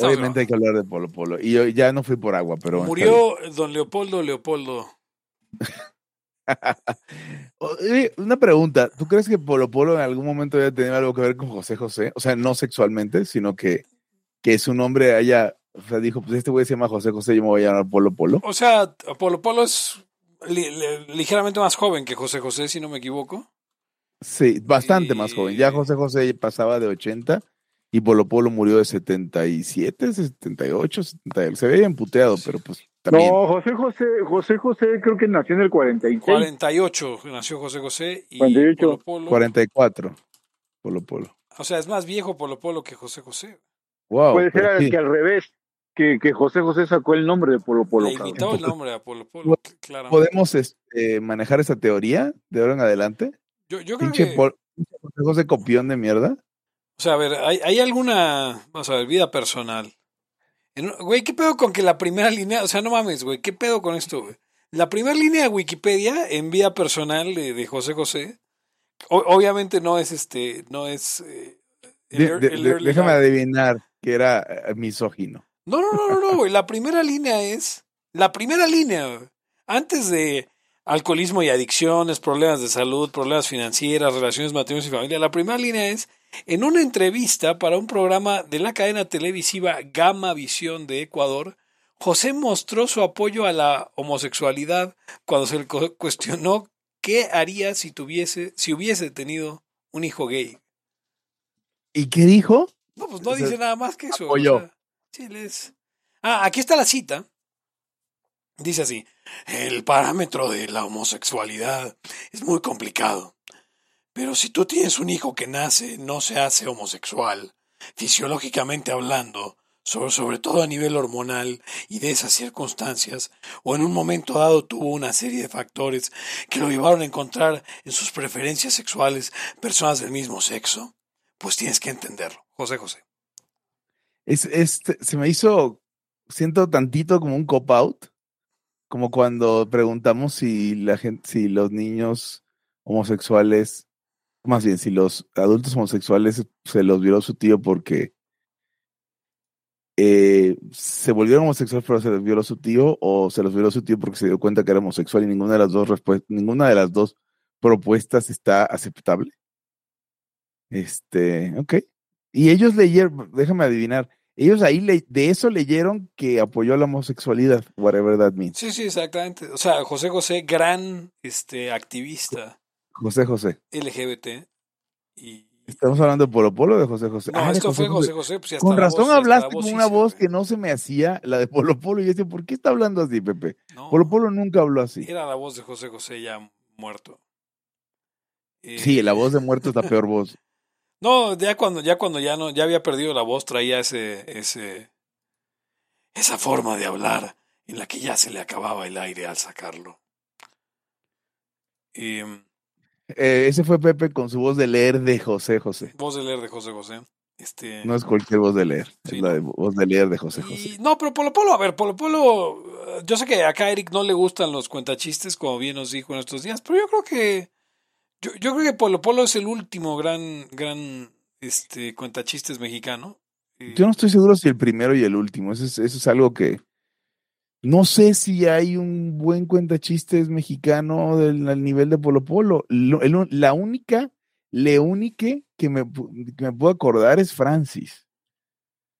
Obviamente hay que hablar de Polo Polo. Y yo ya no fui por agua, pero. Murió don Leopoldo Leopoldo. Una pregunta, ¿tú crees que Polo Polo en algún momento haya tenido algo que ver con José José? O sea, no sexualmente, sino que, que su nombre haya, o sea, dijo, pues este güey se llama José José, yo me voy a llamar Polo Polo. O sea, Polo Polo es li- li- ligeramente más joven que José José, si no me equivoco. Sí, bastante más joven. Ya José José pasaba de 80 y Polo Polo murió de 77, 78, 70, se veía emputeado, pero pues también. No, José José, José José creo que nació en el 46. 48 nació José José y 48. Polo Polo. 44, Polo Polo. O sea, es más viejo Polo Polo que José José. Wow. Puede ser sí. que al revés, que, que José José sacó el nombre de Polo Polo. Le cabrón. el nombre a Polo Polo, claro. ¿Podemos este, manejar esa teoría de ahora en adelante? Yo, yo creo Pinche que, Pol- pinche José José copión de mierda. O sea, a ver, hay, hay alguna, vamos a ver, vida personal. En- Güey, ¿qué pedo con que la primera línea, o sea, no mames, güey, ¿qué pedo con esto, güey? La primera línea de Wikipedia en vida personal de, de José José, o- obviamente no es este, no es... eh, el De- el déjame adivinar que era eh, misógino. No, no, no, no, no, güey. La primera línea es. La primera línea, güey. Antes de alcoholismo y adicciones, problemas de salud, problemas financieras, relaciones, matrimonios y familia, la primera línea es en una entrevista para un programa de la cadena televisiva Gama Visión de Ecuador. José mostró su apoyo a la homosexualidad cuando se le cu- cuestionó qué haría si tuviese, si hubiese tenido un hijo gay. ¿Y qué dijo? No, pues no O sea, dice nada más que eso. apoyó. o sea, sí, les... Ah, aquí está la cita. Dice así, el parámetro de la homosexualidad es muy complicado. Pero si tú tienes un hijo que nace, no se hace homosexual, fisiológicamente hablando, sobre, sobre todo a nivel hormonal y de esas circunstancias, o en un momento dado tuvo una serie de factores que lo llevaron a encontrar en sus preferencias sexuales personas del mismo sexo, pues tienes que entenderlo. José José. Es, este, se me hizo, siento tantito como un cop-out, como cuando preguntamos si la gente, si los niños homosexuales, más bien, si los adultos homosexuales se los violó su tío porque eh, se volvieron homosexuales pero se los violó su tío o se los violó su tío porque se dio cuenta que era homosexual y ninguna de las dos ninguna de las dos propuestas está aceptable. Este, ok. Y ellos leyeron, déjame adivinar, ellos ahí le- de eso leyeron que apoyó la homosexualidad, whatever that means. Sí, sí, exactamente. O sea, José José, gran este, activista José José. LGBT. Y Estamos hablando de Polo Polo o de José José. no, Ah, esto fue José. José José. Pues Con razón voz, hablaste con una voz que no se me hacía, la de Polo Polo. Y yo decía, ¿por qué está hablando así, Pepe? No, Polo Polo nunca habló así. Era la voz de José José ya muerto. Eh, Sí, la voz de muerto es la peor voz. No, ya cuando, ya cuando ya no, ya había perdido la voz, traía ese, ese, esa forma de hablar en la que ya se le acababa el aire al sacarlo. Y, Eh, ese fue Pepe con su voz de leer de José José. voz de leer de José José. Este, No es cualquier voz de leer, Sí, es la de voz de leer de José Y- José. no, pero Polo Polo, a ver, Polo Polo, eh, yo sé que acá a Eric no le gustan los cuentachistes, como bien nos dijo en estos días, pero yo creo que, yo, yo creo que Polo Polo es el último gran, gran, este, cuentachistes mexicano. Yo no estoy seguro si el primero y el último. Eso es, eso es algo que. No sé si hay un buen cuentachistes mexicano del al nivel de Polo Polo. Lo- el- la única, la única que me, pu- que me puedo acordar es Francis,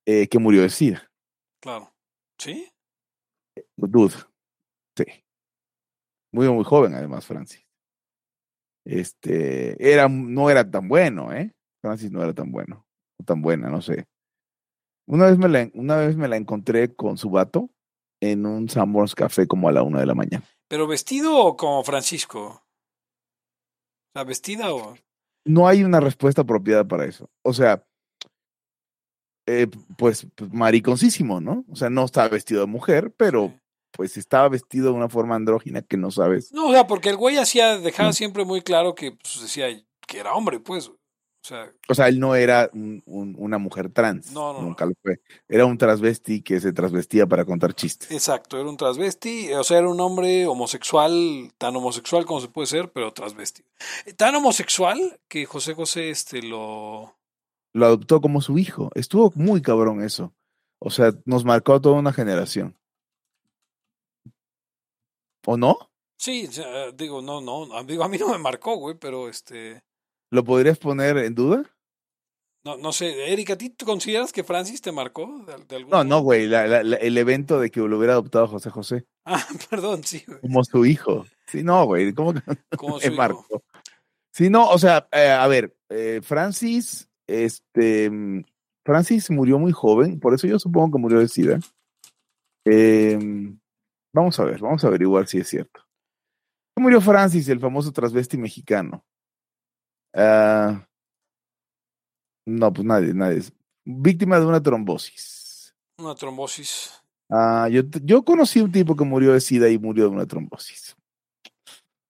eh, que murió de SIDA. Claro. ¿Sí? Dude. Sí. Muy, muy joven, además, Francis. Este, era, no era tan bueno, ¿eh? Francis no era tan bueno, o tan buena, no sé. Una vez me la, una vez me la encontré con su vato en un Sanborns Café como a la una de la mañana. ¿Pero vestido como Francisco? O sea, vestida o... No hay una respuesta apropiada para eso. O sea, eh, pues, pues mariconcísimo, ¿no? O sea, no estaba vestido de mujer, pero pues estaba vestido de una forma andrógina que no sabes. No, o sea, porque el güey hacía, dejaba Mm. siempre muy claro que pues, decía que era hombre, pues. O sea, O sea, él no era un- un- una mujer trans. No, no. Nunca lo fue. Era un transvesti que se transvestía para contar chistes. exacto, era un transvesti, o sea, era un hombre homosexual, tan homosexual como se puede ser, pero transvesti. Tan homosexual que José José este lo... Lo adoptó como su hijo. Estuvo muy cabrón eso. O sea, nos marcó a toda una generación. ¿O no? Sí, digo, no, no, digo, a mí no me marcó, güey, pero este, ¿Lo podrías poner en duda? no, no sé, Erika, ¿a ti tú consideras que Francis te marcó de, de algún No, no, güey. la- la- la- el evento de que lo hubiera adoptado José José Ah, perdón, sí, güey, como su hijo. Sí, no, güey. ¿Cómo que como hijo. marcó? Sí, no, o sea, eh, a ver, eh, Francis, este, Francis murió muy joven, por eso yo supongo que murió de SIDA. Em, vamos a ver, vamos a averiguar si es cierto. ¿Cómo murió Francis, el famoso transvesti mexicano? Ah, no, pues nadie, nadie. Víctima de una trombosis. Una trombosis. Ah, yo, yo conocí un tipo que murió de SIDA y murió de una trombosis.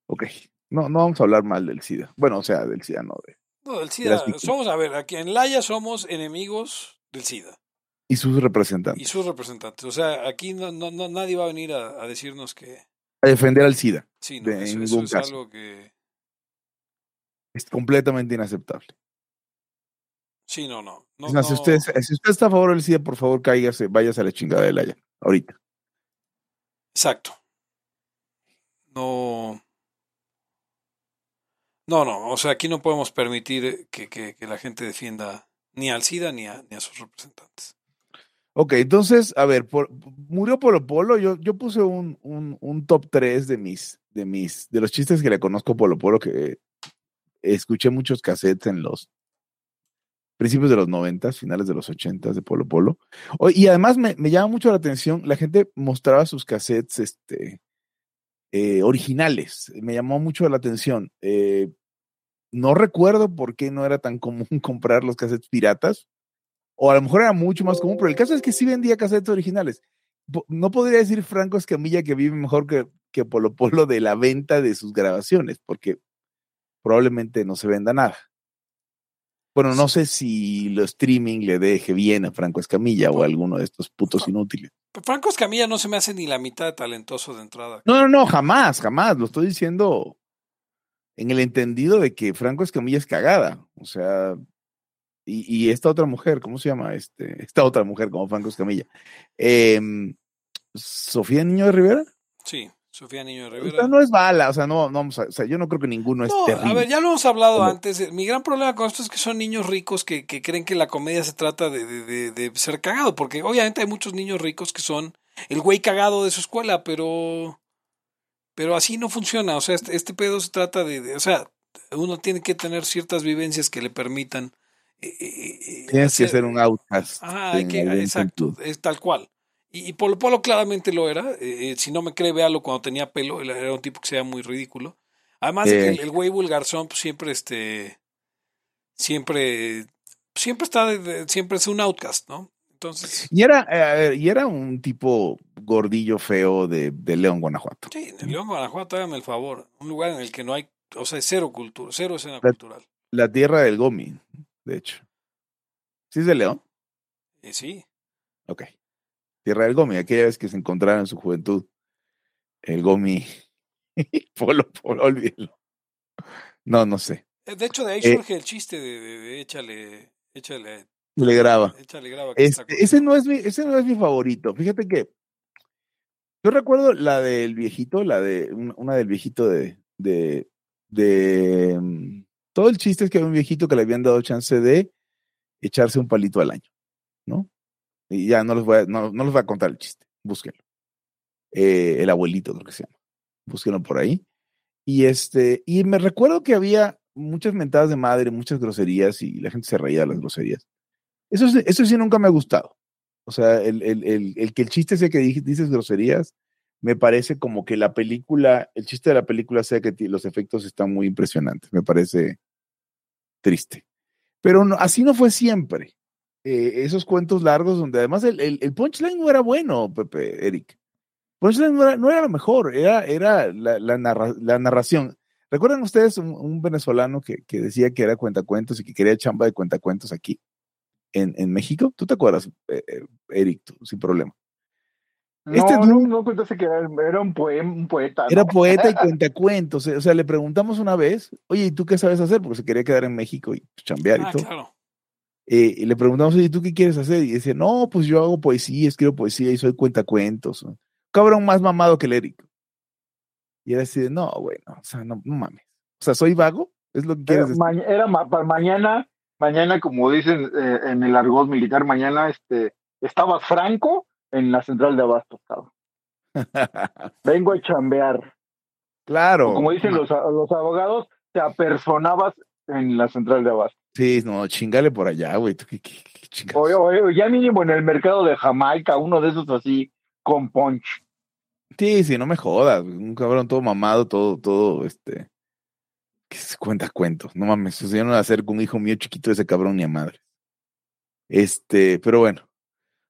Ok, no, no vamos a hablar mal del SIDA. Bueno, o sea, del SIDA, no. De, No, del SIDA, somos, a ver, aquí en Laia somos enemigos del SIDA y sus representantes. y sus representantes. O sea, aquí no, no, no- nadie va a venir a, a decirnos que A defender al SIDA. sí, no, De- eso, en eso ningún es caso. algo que Es completamente inaceptable. sí, no, no. más, si, usted, si usted está a favor del SIDA, por favor, cáigase, váyase a la chingada de la ya, ahorita. Exacto. No. No, no, o sea, aquí no podemos permitir que, que- que la gente defienda ni al SIDA ni a, ni a sus representantes. Ok, entonces, a ver, por, murió Polo Polo. Yo, yo puse un, un, un top 3 de mis, de mis, de los chistes que le conozco a Polo Polo, que escuché muchos cassettes en los principios de los 90, finales de los 80 de Polo Polo. Y además me, me llama mucho la atención, la gente mostraba sus cassettes este, eh, originales. Me llamó mucho la atención. Eh, no recuerdo por qué no era tan común comprar los cassettes piratas. O a lo mejor era mucho más común, pero el caso es que sí vendía cassettes originales. No podría decir Franco Escamilla que vive mejor que, que Polo Polo de la venta de sus grabaciones, porque probablemente no se venda nada. Bueno, no sé si lo streaming le deje bien a Franco Escamilla o a alguno de estos putos inútiles. Franco Escamilla no se me hace ni la mitad de talentoso de entrada. No, no, no, jamás, jamás. Lo estoy diciendo en el entendido de que Franco Escamilla es cagada. O sea, y, y esta otra mujer, ¿cómo se llama? Este, esta otra mujer como Franco Escamilla. Em, Sofía Niño de Rivera. Sí, Sofía Niño de O Rivera. sea, no es bala, o sea, no, no vamos a- o sea, yo no creo que ninguno es No, terrible. a ver, ya lo hemos hablado antes. eh, Mi gran problema con esto es que son niños ricos que, que creen que la comedia se trata de, de- de- de ser cagado, porque obviamente hay muchos niños ricos que son el güey cagado de su escuela, pero pero así no funciona. O sea, este, este pedo se trata de, de- o sea, uno tiene que tener ciertas vivencias que le permitan. eh, eh, eh, Tienes que ser un outcast. Hay que, algún exacto, es tal cual. Y, Polo Polo claramente lo era. eh, eh, si no me cree, véalo cuando tenía pelo. Él era un tipo que se veía muy ridículo. Además de Eh. el, el güey vulgarzón, pues siempre, este, siempre, siempre está, de- de- siempre es un outcast, ¿no? Entonces, Y era, eh, y era un tipo gordillo feo de, de León, Guanajuato. sí, el León, Guanajuato, hágame el favor. Un lugar en el que no hay, o sea, cero cultura, cero escena La- cultural. La tierra del Gomi, de hecho. ¿Sí es de León? Sí, Ok. Tierra del Gomi, aquella vez que se encontraron en su juventud. El Gomi. Polo, Polo, olvídelo. No, no sé. Eh, de hecho, de ahí Eh. surge el chiste de, de- de échale, échale, Le graba. échale graba. Este, ese, no es mi, ese no es mi favorito. Fíjate que yo recuerdo la del viejito, la de un- una del viejito de, de, de mm, todo el chiste es que había un viejito que le habían dado chance de echarse un palito al año, ¿no? Ya no les voy a, no, no les voy a contar el chiste, búsquenlo. Eh, el abuelito, creo que se llama. Búsquenlo por ahí. Y este, y me recuerdo que había muchas mentadas de madre, muchas groserías, y la gente se reía de las groserías. Eso, eso sí nunca me ha gustado. O sea, el, el, el, que el chiste sea que di- dices groserías, me parece como que la película, el chiste de la película sea que los efectos están muy impresionantes. Me parece triste. Pero así no fue siempre. Eh, esos cuentos largos donde además el, el, el punchline no era bueno, Pepe, Eric. Punchline no era, no era lo mejor, era, era la, la, narra- la narración. ¿Recuerdan ustedes un, un venezolano que, que decía que era cuentacuentos y que quería chamba de cuentacuentos aquí en, en México? ¿Tú te acuerdas, eh, eh, Eric, tú, sin problema? No, Este no, dude- no contaste que era, era un, poema, un poeta. Era poeta y cuentacuentos. eh, O sea, le preguntamos una vez, oye, ¿y tú qué sabes hacer? Porque se quería quedar en México y pues, chambear Ah, y todo. claro. Eh, y le preguntamos, oye, ¿tú qué quieres hacer? Y dice, no, pues yo hago poesía, escribo poesía y soy cuentacuentos. ¿no? Cabrón más mamado que el Eric. Y era así de, no, bueno, o sea, no, no mames. O sea, soy vago, es lo que quieres decir. ma- era ma- para mañana, mañana, como dicen eh, en el argot militar, mañana este, estaba Franco en la central de Abastos. cabrón. Vengo a chambear. claro. O como dicen los, los abogados, te apersonabas en la central de Abastos. Sí, no, chingale por allá, güey. ¿tú qué- qué- qué chingados? Oye, oye, ya mínimo en el mercado de Jamaica, uno de esos así con punch. Sí, sí, no me jodas. güey, Un cabrón todo mamado, todo, todo, este. Que se cuenta cuentos. No mames. O sea, yo no voy a hacer con un hijo mío chiquito de ese cabrón ni a madre. Este, pero bueno.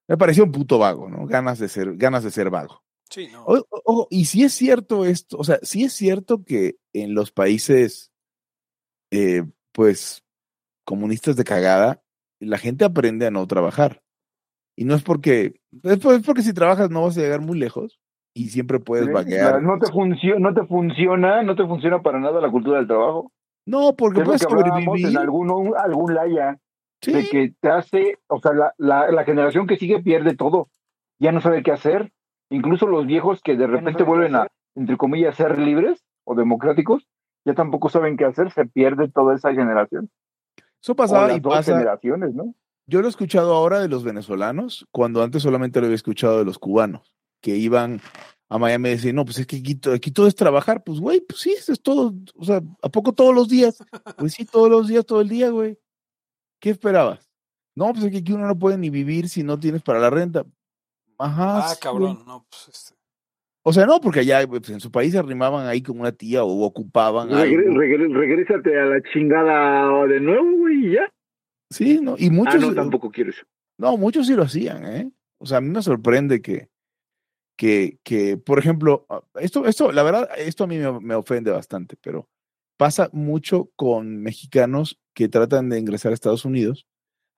Me pareció un puto vago, ¿no? Ganas de ser, ganas de ser vago. Sí, no. O- y si es cierto esto, o sea, sí es cierto que en los países, eh, pues, comunistas de cagada, la gente aprende a no trabajar. Y no es porque, es por- es porque si trabajas no vas a llegar muy lejos y siempre puedes ¿Sí? vaguear. No te, funciona, no te funciona, no te funciona para nada la cultura del trabajo. No, porque puedes sobrevivir. en algún, algún laya. Sí, de que te hace, o sea, la, la, la generación que sigue pierde todo, ya no sabe qué hacer, incluso los viejos que de repente vuelven a, entre comillas, ser libres o democráticos, ya tampoco saben qué hacer, se pierde toda esa generación, eso pasaba las y dos pasa. generaciones, ¿no? Yo lo he escuchado ahora de los venezolanos, cuando antes solamente lo había escuchado de los cubanos, que iban a Miami y decían, no, pues es que aquí, to- aquí todo es trabajar. Pues, güey, pues sí, eso es todo. O sea, ¿a poco todos los días? Pues sí, todos los días, todo el día, güey. ¿Qué esperabas? No, pues es que aquí uno no puede ni vivir si no tienes para la renta. Ajá. ah, sí, cabrón, güey. no, pues este. O sea, no, porque allá pues, en su país se arrimaban ahí con una tía o ocupaban Regre- algo. regre- regrésate a la chingada de nuevo, güey, y ya. Sí, ¿no? Y Ah, muchos, no, tampoco quiero eso. No, muchos sí lo hacían, ¿eh? O sea, a mí me sorprende que, que, que por ejemplo, ah, esto, esto, la verdad, esto a mí me, me ofende bastante, pero pasa mucho con mexicanos que tratan de ingresar a Estados Unidos,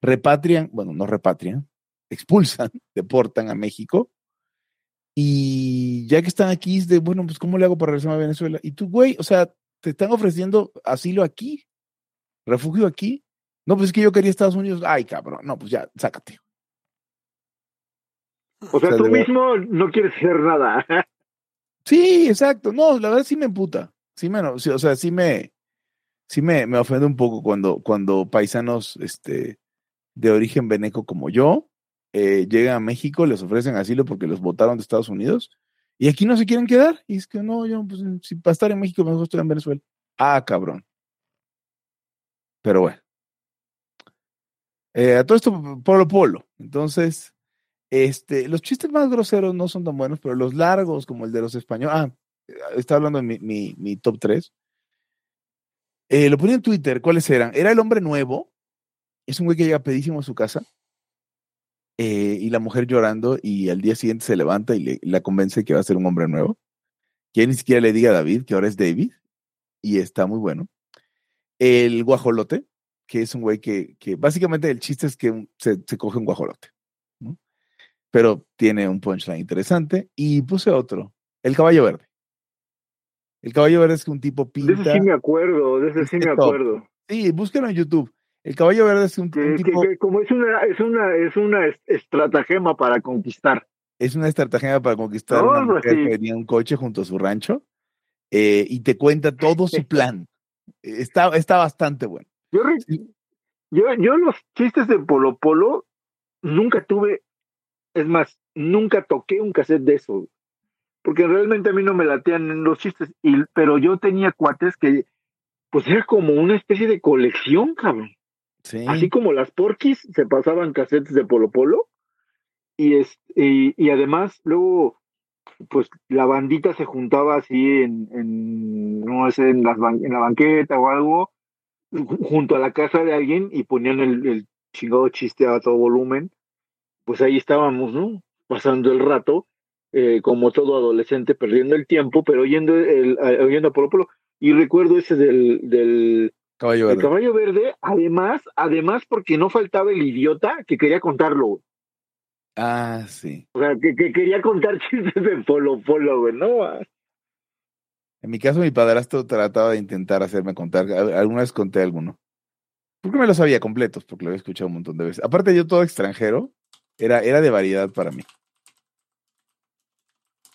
repatrian, bueno, no repatrian, expulsan, deportan a México, y ya que están aquí, es de, bueno, pues, ¿cómo le hago para regresar a Venezuela? Y tú, güey, o sea, te están ofreciendo asilo aquí, refugio aquí. No, pues es que yo quería Estados Unidos. Ay, cabrón, no, pues ya, sácate. O sea, sea, tú mismo no quieres hacer nada. Sí, exacto. No, la verdad sí me emputa. Sí me, no- sí, o sea, sí me, sí me, me ofende un poco cuando, cuando paisanos, este, de origen veneco como yo, eh, llegan a México, les ofrecen asilo porque los votaron de Estados Unidos y aquí no se quieren quedar. Y es que no, yo, pues, si para estar en México mejor estoy en Venezuela. Ah, cabrón. Pero bueno. Eh, a todo esto, Polo Polo. Entonces, este, los chistes más groseros no son tan buenos, pero los largos, como el de los españoles. Ah, está hablando de mi, mi, mi top 3. Eh, lo ponía en Twitter, ¿cuáles eran? Era el hombre nuevo. Es un güey que llega pedísimo a su casa. Eh, y la mujer llorando, y al día siguiente se levanta y le, la convence que va a ser un hombre nuevo. Que ni siquiera le diga a David que ahora es David. Y está muy bueno. El guajolote, que es un güey que, que básicamente el chiste es que se, se coge un guajolote. ¿no? Pero tiene un punchline interesante. Y puse otro, el caballo verde. El caballo verde es que un tipo De ese pinta. sí me acuerdo, de ese sí me acuerdo. Sí, búsquenlo en YouTube. El caballo verde es un, Que, tipo, que como es una, es una, es una est- estratagema para conquistar. es una estrategia para conquistar a una Todo mujer así. que venía en un coche junto a su rancho eh, y te cuenta todo su plan. Está, está bastante bueno. Yo, re- Sí. yo, yo los chistes de Polo Polo nunca tuve, es más, nunca toqué un cassette de eso. Porque realmente a mí no me latean los chistes, y, pero yo tenía cuates que, pues era como una especie de colección, cabrón. Sí. Así como las porquis se pasaban cassettes de Polo Polo. Y, es, y, además, luego, pues la bandita se juntaba así en, en no sé, en, las ban- en la banqueta o algo, ju- junto a la casa de alguien y ponían el, el chingado chiste a todo volumen. Pues ahí estábamos, ¿no? Pasando el rato, eh, como todo adolescente, perdiendo el tiempo, pero oyendo, el, a- oyendo a Polo Polo. Y recuerdo ese del, del, Caballo el verde. caballo verde, además, además porque no faltaba el idiota que quería contarlo, güey. Ah, sí. O sea, que, que quería contar chistes de Polo Polo, güey, ¿no? En mi caso, mi padrastro trataba de intentar hacerme contar. Al- Alguna vez conté alguno. Porque me los sabía completos, porque lo había escuchado un montón de veces. Aparte, yo todo extranjero era, era de variedad para mí.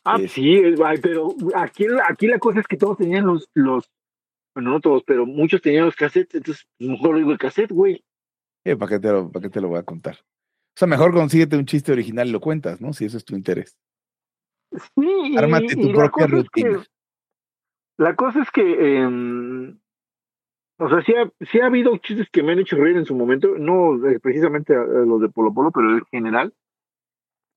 Ah, sí, pero aquí, aquí la cosa es que todos tenían los, los, bueno, no todos, pero muchos tenían los cassettes, entonces mejor digo el cassette, güey. Eh, ¿para, qué te lo, ¿Para qué te lo voy a contar? O sea, mejor consíguete un chiste original y lo cuentas, ¿no? Si eso es tu interés. Sí, y- Ármate tu y la propia cosa es que- rutina. la cosa es que, em, o sea, sí ha, sí ha habido chistes que me han hecho reír en su momento, no eh, precisamente a- a los de Polo Polo, pero en general,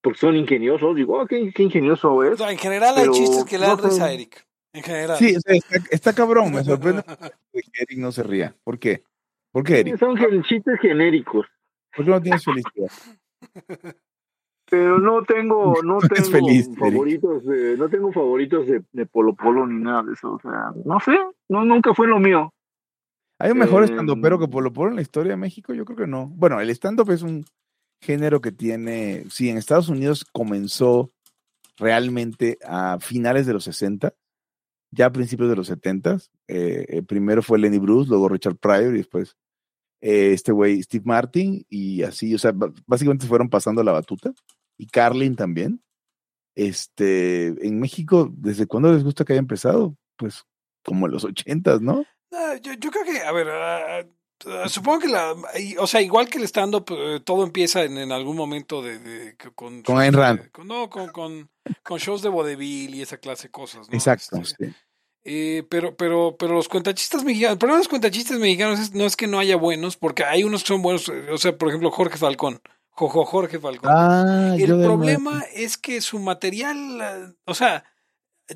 porque son ingeniosos. Digo, oh, qué, qué ingenioso O es. sea, en general hay chistes que le dan no sé. risa a Eric. En general. Sí, o sea, está, está cabrón, me sorprende que Eric no se ría. ¿Por qué? ¿Por qué, Eric? Son chistes genéricos. ¿Por qué no tienes felicidad? Pero no tengo, no tengo feliz, favoritos de, no tengo favoritos de, de Polo Polo ni nada de eso. O sea, no sé, no, nunca fue lo mío. ¿Hay un mejor Eh, stand-upero que Polo Polo en la historia de México? Yo creo que no. Bueno, el stand-up es un género que tiene, sí, en Estados Unidos comenzó realmente a finales de los 60, ya a principios de los 70. Eh, eh, primero fue Lenny Bruce, luego Richard Pryor y después eh, este güey Steve Martin y así, o sea, básicamente fueron pasando la batuta y Carlin también. Este, en México, ¿desde cuándo les gusta que haya empezado? Pues como en los 80, ¿no? Ah, yo, yo creo que, a ver, ah, supongo que la, y- o sea, igual que el stand-up, eh, todo empieza en, en algún momento de, de- con, Con Ayn Rand. con- no, con, con, con shows de vodevil y esa clase de cosas, ¿no? Exacto, Este, sí. eh, pero, pero, pero los cuentachistas mexicanos, el problema de los cuentachistas mexicanos es- no es que no haya buenos, porque hay unos que son buenos, eh, o sea, por ejemplo, Jorge Falcón, Jojo Jorge Falcón. Ah, El problema es que su material, eh, o sea,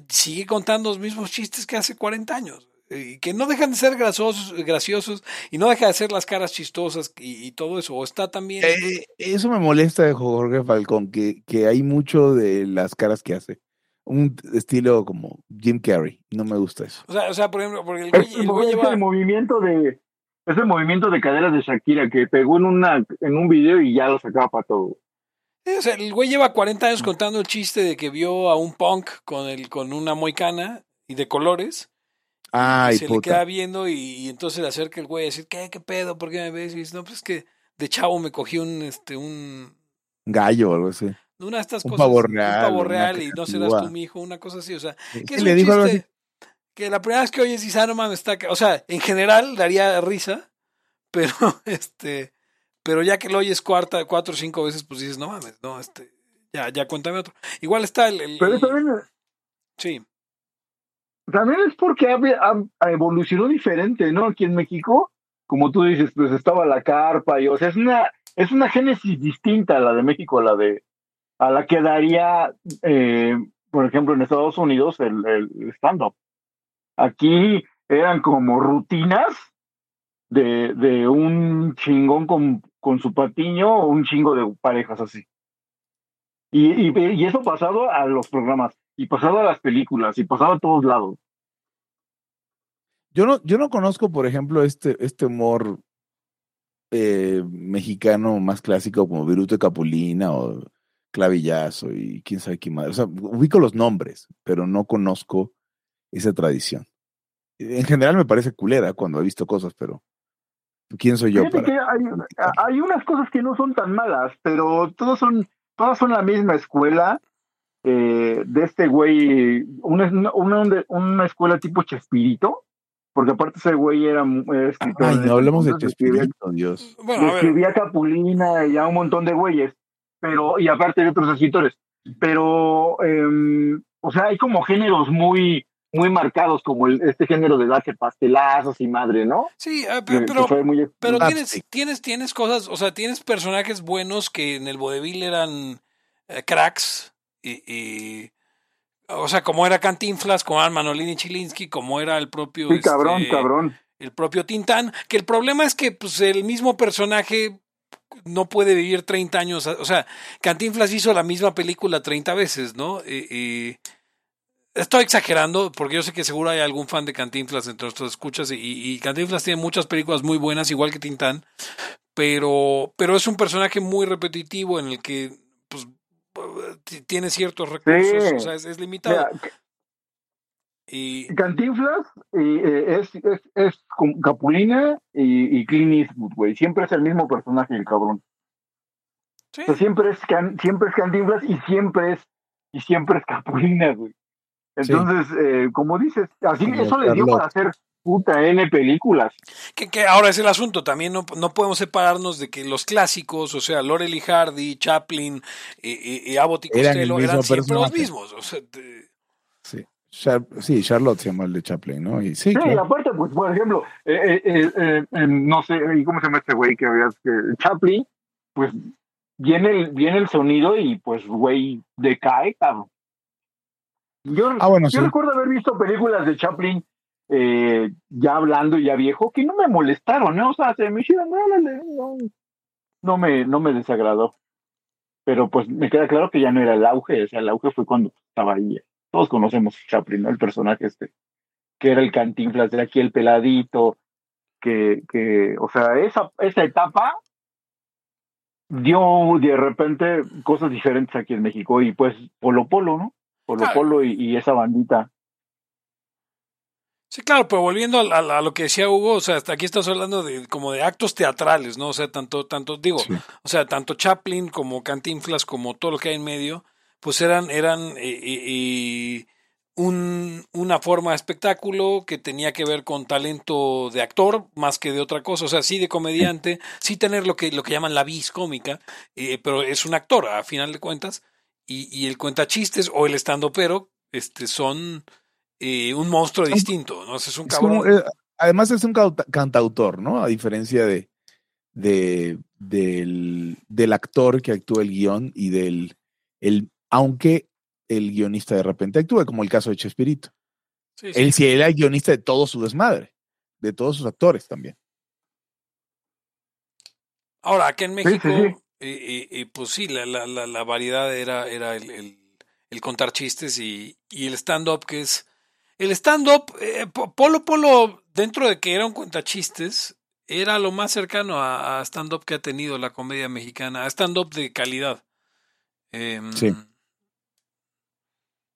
sigue contando los mismos chistes que hace 40 años. Eh, que no dejan de ser graciosos, graciosos y no deja de ser las caras chistosas y, y todo eso. O está también. Eh, eso me molesta de Jorge Falcón, que, que hay mucho de las caras que hace. Un estilo como Jim Carrey. No me gusta eso. o, sea, o sea, por ejemplo, porque el Es güey, el, el es lleva. el movimiento de, es el movimiento de caderas de Shakira que pegó en una, en un video y ya lo sacaba para todo. eh, o sea, el güey lleva 40 años contando el chiste de que vio a un punk con, el, con una moicana y de colores. Ay, y se le queda viendo y, y entonces le acerca el güey a decir, ¿qué, qué pedo? ¿Por qué me ves? Y dice, no, pues es que de chavo me cogí un, este, un, Gallo o algo así. una de estas Un cosas, pavo un real, pavo una real y no serás tú mi hijo, una cosa así, o sea, Sí, que es le un dijo algo así. chiste que la primera vez que oyes dices, ah, no mames, está, ca-". o sea, en general daría risa, pero este, pero ya que lo oyes cuarta, cuatro o cinco veces, pues dices, no mames, no, este, ya, ya cuéntame otro. Igual está el, el- Pero el- también, sí, también es porque ha, ha- evolucionó diferente, ¿no? Aquí en México, como tú dices, pues estaba la carpa y, o sea, es una, es una génesis distinta a la de México, a la de, a la que daría, eh, por ejemplo, en Estados Unidos el, el stand-up. Aquí eran como rutinas de, de un chingón con, con su patiño o un chingo de parejas así. Y, y, y eso pasado a los programas, y pasado a las películas, y pasado a todos lados. Yo no, yo no conozco, por ejemplo, este, este humor eh, mexicano más clásico como Viruto Capulina o Clavillazo y quién sabe qué más. O sea, ubico los nombres, pero no conozco esa tradición. En general me parece culera cuando he visto cosas, pero ¿quién soy yo Fíjate para? que hay, hay unas cosas que no son tan malas, pero todos son, todas son la misma escuela eh, de este güey, una, una, una escuela tipo Chespirito, porque aparte ese güey era, era escritor. Ay, no hablemos de entonces, escribía- Chespirito, Dios. bueno, escribía Capulina y a un montón de güeyes, pero, y aparte de otros escritores, pero, em, o sea, hay como géneros muy, muy marcados, como el, este género de darse pastelazos y madre, ¿no? sí, que pero, fue muy- Pero tienes, tienes, tienes cosas, o sea, tienes personajes buenos que en el vodevil eran eh, cracks y, y- o sea, como era Cantinflas, como era Manolini Chilinsky, como era el propio, Sí, cabrón, este, cabrón. el propio Tintán, que el problema es que pues el mismo personaje no puede vivir 30 años, o sea, Cantinflas hizo la misma película 30 veces, ¿no? Y- y estoy exagerando, porque yo sé que seguro hay algún fan de Cantinflas entre nuestros escuchas, y, y Cantinflas tiene muchas películas muy buenas, igual que Tintán, pero, pero es un personaje muy repetitivo en el que pues, tiene ciertos recursos, Sí. o sea, es, es limitado. Mira, Y Cantinflas y, eh, es, es, es Capulina y, y Clint Eastwood, güey. Siempre es el mismo personaje, el cabrón. sí, O sea, siempre es, can- siempre es Cantinflas y siempre es, y siempre es Capulina, güey. Entonces, eh, como dices, así Como eso le dio para hacer puta N películas. que, que ahora es el asunto. También no, no podemos separarnos de que los clásicos, o sea, Laurel y Hardy, Chaplin y, y- y Abbott y Eran el Costello mismo eran siempre los mismos. O sea, de- Sí. Char- sí, Charlotte se llama el de Chaplin, ¿no? Y sí, Sí, y aparte, pues, por ejemplo, eh, eh, eh, eh, eh, no sé, ¿y ¿cómo se llama este güey que habías que Chaplin? Pues viene el, viene el sonido y pues, güey, decae, cabrón. Yo, Ah, bueno, yo sí. recuerdo haber visto películas de Chaplin eh, ya hablando y ya viejo que no me molestaron, ¿no? O sea, se me hicieron, no, no me, no me desagradó. Pero pues me queda claro que ya no era el auge, o sea, el auge fue cuando estaba ahí. Todos conocemos a Chaplin, ¿no? El personaje este, que era el cantinflas, era aquí el peladito, que, que o sea, esa, esa etapa dio de repente cosas diferentes aquí en México y pues Polo Polo, ¿no? Polo Claro. Polo y, y esa bandita. Sí, claro, pero volviendo a, a- a lo que decía Hugo, o sea, hasta aquí estamos hablando de como de actos teatrales, ¿no? O sea, tanto, tanto, digo, Sí. o sea, tanto Chaplin como Cantinflas como todo lo que hay en medio, pues eran, eran eh, eh, eh, un, una forma de espectáculo que tenía que ver con talento de actor más que de otra cosa, o sea, sí de comediante, sí tener lo que, lo que llaman la vis cómica, eh, pero es un actor a final de cuentas, y, y el cuentachistes o el estando pero, este, son eh, un monstruo distinto, ¿no? Es un Es como, cabrón. eh, además es un cantautor, ¿no? A diferencia de, de del, del actor que actúa el guion y del el aunque el guionista de repente actúe, como el caso de Chespirito. Sí, sí. Él sí era el guionista de todo su desmadre, de todos sus actores también. Ahora, acá en sí, México, sí. Eh, eh, pues sí, la, la, la, la variedad era, era el, el, el contar chistes y, y el stand-up, que es. El stand-up, eh, Po- Polo Polo, dentro de que era un cuentachistes, era lo más cercano a, a stand-up que ha tenido la comedia mexicana, a stand-up de calidad. Em, Sí.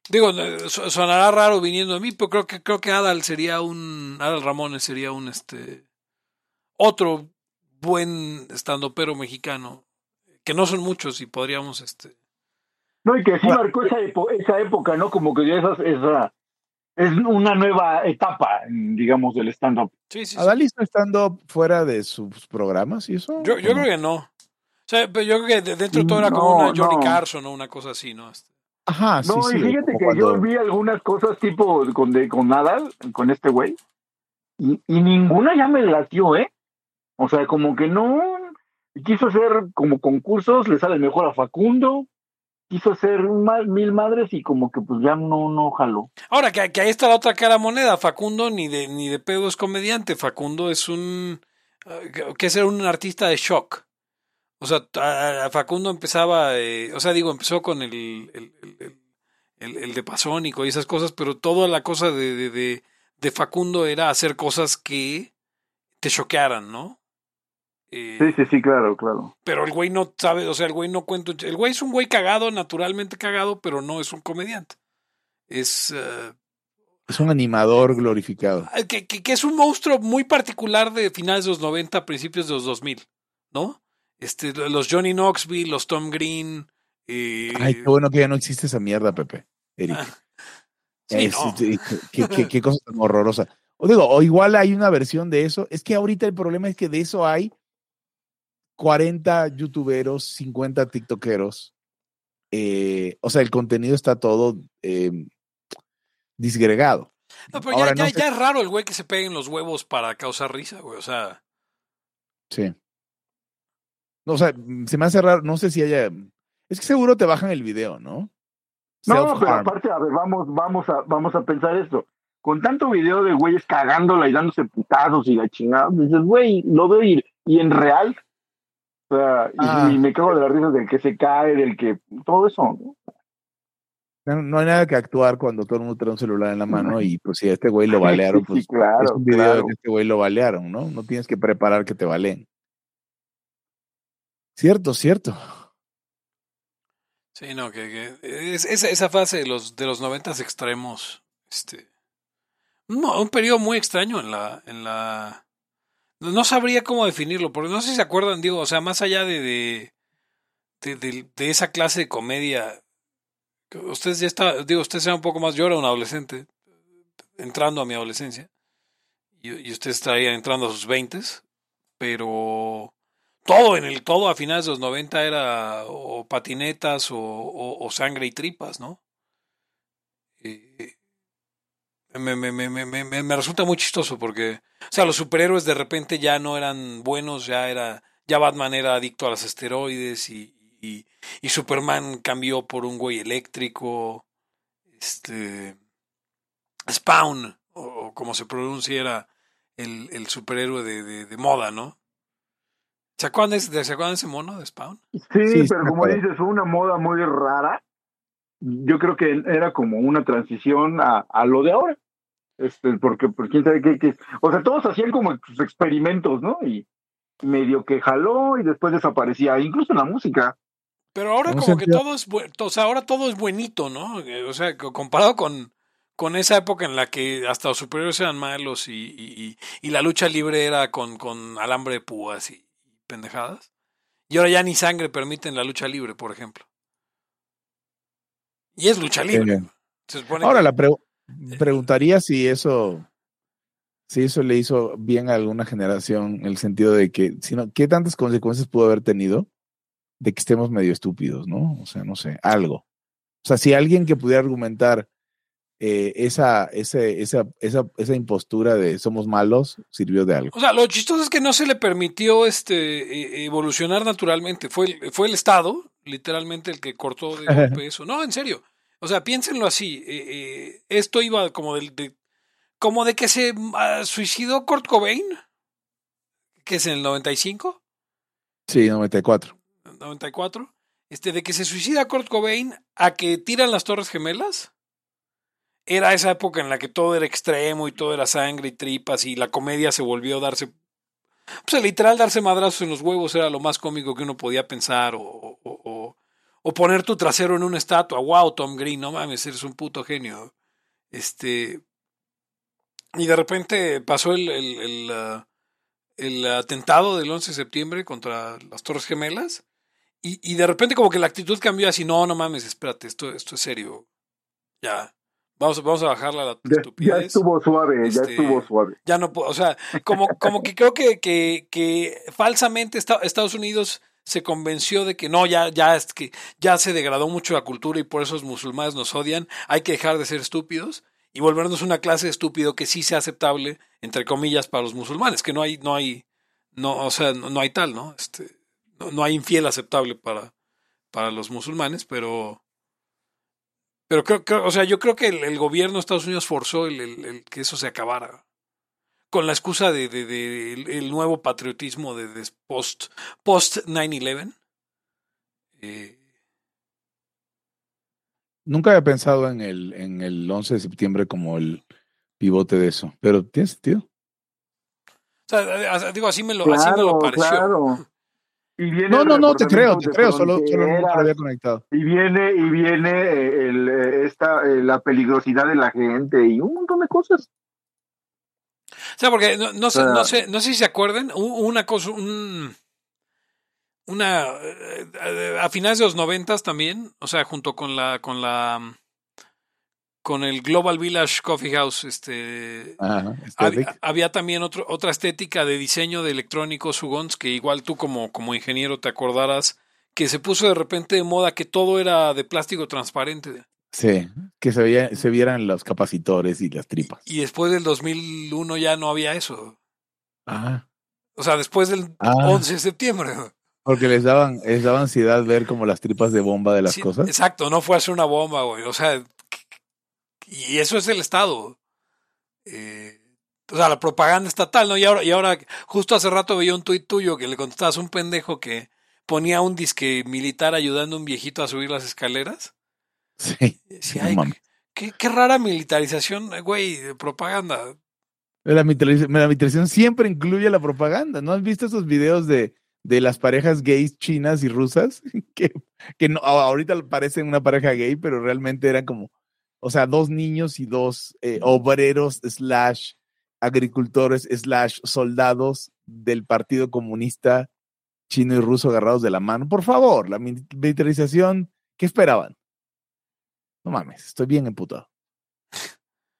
Digo, eh, sonará raro viniendo de mí, pero creo que creo que Adal sería un Adal Ramones sería un este otro buen estandopero mexicano, que no son muchos y podríamos este No, y que sí marcó esa, epo- esa época, ¿no? Como que ya esas, esa, es una nueva etapa, digamos, del stand-up. Sí, sí, sí. ¿Adal hizo stand-up fuera de sus programas y eso? Yo, yo creo que no. O sea, pero yo creo que de- dentro de todo era como una Johnny no. Carson o una cosa así, ¿no? Este, Ajá, sí, No, sí. y fíjate que cuando- yo vi algunas cosas tipo con, de, con Nadal, con este güey, y, y ninguna ya me latió, ¿eh? O sea, como que no quiso hacer como concursos, le sale mejor a Facundo, quiso hacer mil madres y como que pues ya no, no jaló. Ahora, que, que ahí está la otra cara moneda. Facundo ni de, ni de pedo es comediante. Facundo es un. eh, que- ser un artista de shock. O sea, a, Facundo empezaba. eh, o sea, digo, empezó con el. el, el, el- el- el de Pasónico y esas cosas, pero toda la cosa de, de, de, de Facundo era hacer cosas que te choquearan, ¿no? Eh, Sí, sí, sí, claro, claro. pero el güey no sabe, o sea, el güey no cuenta. El güey es un güey cagado, naturalmente cagado, pero no es un comediante. Es. eh, Es un animador glorificado. Ah, que, que, que es un monstruo muy particular de finales de los 90, principios de los 2000, ¿no? Este, los Johnny Knoxville, los Tom Green. eh, Ay, qué bueno que ya no existe esa mierda, Pepe. Eric. ah, sí, Es- no. qué, qué- qué- qué cosa tan horrorosa. O digo, o igual hay una versión de eso. Es que ahorita el problema es que de eso hay 40 youtuberos, 50 tiktokeros. Eh, o sea, el contenido está todo eh, disgregado. No, pero Ahora, ya, no ya, sé- ya es raro el güey que se peguen los huevos para causar risa, güey. O sea, Sí. No, o sea, se me hace raro, no sé si haya. Es que seguro te bajan el video, ¿no? No, pero aparte, a ver, vamos, vamos a, vamos a pensar esto. Con tanto video de güeyes cagándola y dándose putazos y la chingada, dices, güey, lo veo y, y en real. O sea, y, Ah. y me cago de la risa del que se cae, del que. Todo eso. ¿no? No, hay nada que actuar cuando todo el mundo trae un celular en la mano y pues si a este güey lo balearon, Sí, pues claro, es un video claro. de que este güey lo balearon, ¿no? No tienes que preparar que te baleen. Cierto, cierto. sí, no, que, que es, esa, esa fase de los, de los 90 extremos, este, No, un periodo muy extraño en la, en la. No sabría cómo definirlo, porque no sé si se acuerdan, digo, o sea, más allá de, de, de, esa clase de comedia, que ustedes ya está, digo, ustedes eran un poco más, yo era un adolescente, entrando a mi adolescencia, y, ustedes estarían entrando a sus veintes, pero todo en el, todo a finales de los 90 era o patinetas o sangre y tripas, ¿no? Eh, me, me, me, me, me, me resulta muy chistoso porque, o sea, los superhéroes de repente ya no eran buenos, ya era, ya Batman era adicto a los esteroides y, y, y Superman cambió por un güey eléctrico, este, Spawn, o, o como se pronuncia, era el, el superhéroe de, de, de moda, ¿no? ¿Se acuerdan, de, ¿Se acuerdan de ese mono de Spawn? Sí, Sí, pero como dices, fue una moda muy rara. Yo creo que era como una transición a, a lo de ahora. Este, porque, pues, quién sabe qué, qué- O sea, todos hacían como sus experimentos, ¿no? Y medio que jaló y después desaparecía, incluso en la música. Pero ahora como que todo es o sea, ahora todo es buenito, ¿no? Eh, O sea, co- comparado con, con esa época en la que hasta los superiores eran malos y, y, y- y la lucha libre era con, con alambre de púas y pendejadas. Y ahora ya ni sangre permiten la lucha libre, por ejemplo. Y es lucha libre. Eh, Se supone Ahora que- la pre- preguntaría si eso, si eso le hizo bien a alguna generación, en el sentido de que, si no, ¿qué tantas consecuencias pudo haber tenido de que estemos medio estúpidos, ¿no? O sea, no sé, algo. O sea, si alguien que pudiera argumentar eh, esa, ese, esa, esa, esa impostura de somos malos, sirvió de algo. O sea, lo chistoso es que no se le permitió este e- evolucionar naturalmente. Fue el, fue el Estado, literalmente, el que cortó de golpe eso. No, en serio. O sea, piénsenlo así. eh, eh, esto iba como del, de, como de que se ah, suicidó Kurt Cobain, que es en el 95, Sí, 94. 94, este, de que se suicida Kurt Cobain a que tiran las Torres Gemelas. Era esa época en la que todo era extremo y todo era sangre y tripas y la comedia se volvió a darse pues literal darse madrazos en los huevos era lo más cómico que uno podía pensar o, o, poner tu trasero en una estatua. Wow, Tom Green, no mames, eres un puto genio. Este y de repente pasó el, el, el, uh, atentado del 11 de septiembre contra las Torres Gemelas y, y de repente como que la actitud cambió así, no, no mames, espérate, esto, esto es serio. Ya, vamos, vamos a bajarla a la Ya, estupidez ya estuvo suave, ya Este, estuvo suave. ya no puedo, o sea, como, como que creo que, que, que falsamente esta- Estados Unidos se convenció de que no, ya, ya es que ya se degradó mucho la cultura y por eso los musulmanes nos odian, hay que dejar de ser estúpidos y volvernos una clase de estúpido que sí sea aceptable, entre comillas, para los musulmanes, que no hay, no hay, no, o sea, no, no hay tal, ¿no? Este, no, no hay infiel aceptable para, para los musulmanes, pero pero creo, creo- o sea, yo creo que el, el gobierno de Estados Unidos forzó el, el- el que eso se acabara. Con la excusa de, de- de el, el nuevo patriotismo de, de post, post 9-11. Eh, Nunca había pensado en el, en el 11 de septiembre como el pivote de eso, pero tiene sentido. o sea, digo, así me lo, así me lo Claro, pareció. claro. Y viene No, no, no, te creo, te creo, solo, solo lo fronteras, había conectado. Y viene, y viene eh, el, eh, esta, eh, la peligrosidad de la gente y un montón de cosas. O sea, porque no, no sé, no sé, no sé si se acuerdan, una cosa, un, una, a finales de los noventas también, o sea, junto con la, con la, con el Global Village Coffee House, este, Ajá, Había, aesthetic. había también otro, otra estética de diseño de electrónicos Hugons que igual tú como, como ingeniero te acordarás que se puso de repente de moda que todo era de plástico transparente. Sí, que se, veía, se vieran los capacitores y las tripas. Y después del 2001 ya no había eso. Ah, O sea, después del Ah. 11 de septiembre. porque les daban, les daba ansiedad ver como las tripas de bomba de las Sí, cosas. Exacto, no fue a hacer una bomba, güey. O sea, y eso es el Estado. Eh, o sea, la propaganda estatal, ¿no? Y ahora, y ahora, justo hace rato veía un tuit tuyo que le contestabas a un pendejo que ponía un disque militar ayudando a un viejito a subir las escaleras. Sí, Y decía, no "Ay, mames. qué, qué rara militarización, eh, güey, de propaganda. La militarización, la militarización siempre incluye la propaganda. ¿No has visto esos videos de, de las parejas gays chinas y rusas? Que, que no, ahorita parecen una pareja gay, pero realmente eran como O sea, dos niños y dos eh, obreros slash agricultores slash soldados del Partido Comunista chino y ruso agarrados de la mano. Por favor, la militarización, ¿qué esperaban? No mames, estoy bien emputado.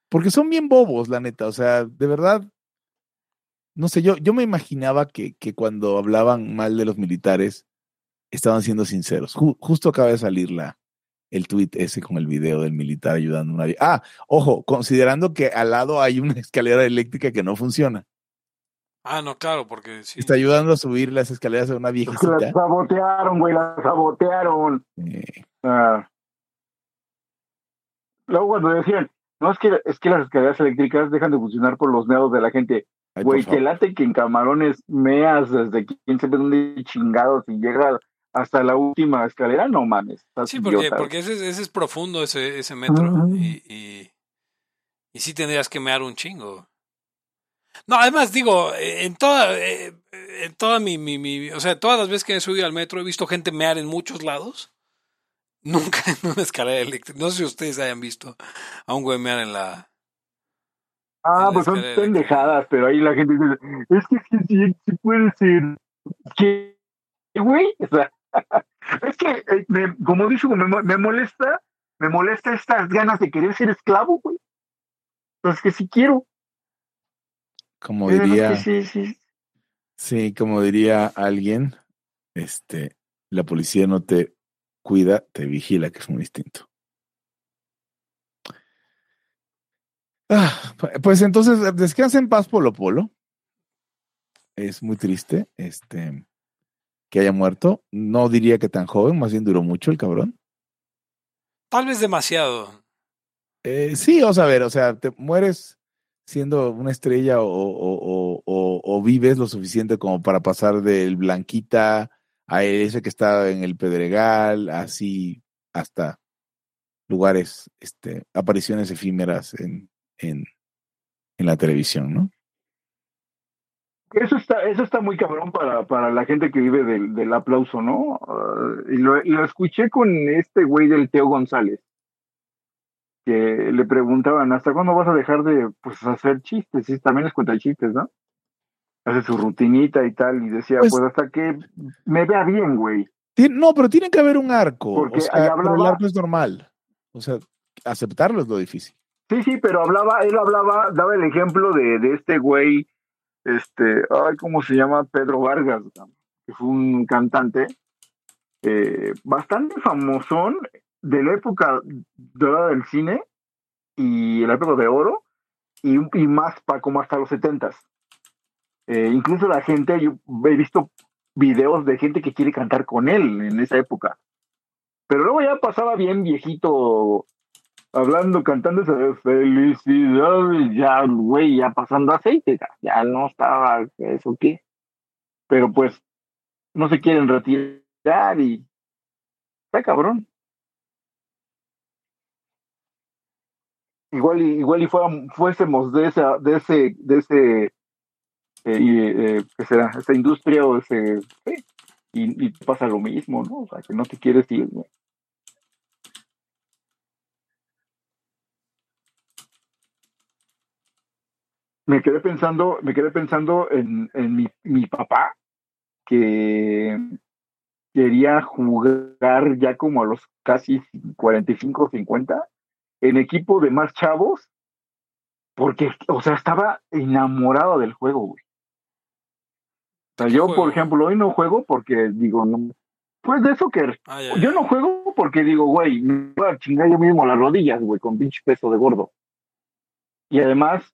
Porque son bien bobos, la neta. O sea, de verdad, no sé, yo, yo me imaginaba que, que cuando hablaban mal de los militares, estaban siendo sinceros. justo acaba de salir la, el tweet ese con el video del militar ayudando a una Ah, ojo, considerando que al lado hay una escalera eléctrica que no funciona. Ah, no, claro, porque sí. Está ayudando a subir las escaleras de una viejecita. La sabotearon, güey, la sabotearon. Ah. Luego cuando decían, no, es que, es que las escaleras eléctricas dejan de funcionar por los meados de la gente. güey, que late que en camarones meas desde 15 de chingados y llega hasta la última escalera, no mames. Sí, porque, porque ese, ese, es profundo, ese, ese metro. y, y, y, sí tendrías que mear un chingo. No, además digo, en toda, eh, en toda mi, mi, mi, o sea, todas las veces que he subido al metro he visto gente mear en muchos lados. Nunca en una escalera eléctrica. No sé si ustedes hayan visto a un güey mear en la... Ah, pues son pendejadas, pero ahí la gente dice, es que sí, sí, puede ser. ¿Qué, güey? O sea, es que, eh, me, como dicho, me, me, molesta, me molesta estas ganas de querer ser esclavo, güey. Entonces, que si quiero. Como diría. Sí, sí. sí, como diría alguien, este, la policía no te cuida, te vigila, que es muy distinto. Ah, pues entonces, descansa en paz, Polo Polo. Es muy triste. Este que haya muerto. No diría que tan joven, más bien duró mucho el cabrón. Tal vez demasiado. Eh, sí, o sea, a ver, o sea, te mueres siendo una estrella o, o, o, o, vives lo suficiente como para pasar del Blanquita a ese que está en el Pedregal, así hasta lugares, este, apariciones efímeras en, en, en la televisión, ¿no? Eso está, eso está muy cabrón para, para la gente que vive del, del aplauso, ¿no? Uh, y, lo, lo, escuché con este güey del Teo González, que le preguntaban, ¿hasta cuándo vas a dejar de pues, hacer chistes? Y también les cuenta chistes, ¿no? Hace su rutinita y tal, y decía, pues, pues hasta que me vea bien, güey. No, pero tiene que haber un arco. Porque o sea, hablaba, el arco es normal. O sea, aceptarlo es lo difícil. Sí, sí, pero hablaba, él hablaba, daba el ejemplo de, de este güey este, ay, ¿cómo se llama? Pedro Vargas, que fue un cantante eh, bastante famosón de la época dorada del cine y la época de oro y, y más para como hasta los setentas. Eh, incluso la gente, yo he visto videos de gente que quiere cantar con él en esa época. Pero luego ya pasaba bien viejito hablando, cantando esa felicidad, ya, güey, ya pasando aceite, ya, no estaba eso qué. Pero pues no se quieren retirar y está cabrón. Igual y, igual y fuésemos de esa, de ese, de ese, eh, eh, ¿qué será? Esa industria o ese, y, y, pasa lo mismo, ¿no? O sea, que no te quieres ir, ¿no? Me quedé pensando, me quedé pensando en, en mi, mi, papá, que quería jugar ya como a los casi 45 o 50 en equipo de más chavos, porque, o sea, estaba enamorado del juego, güey. O sea, yo, por ejemplo, hoy no juego porque digo, no, pues de eso que ah, yo no juego porque digo, güey, me voy a chingar yo mismo las rodillas, güey, con pinche peso de gordo. Y además,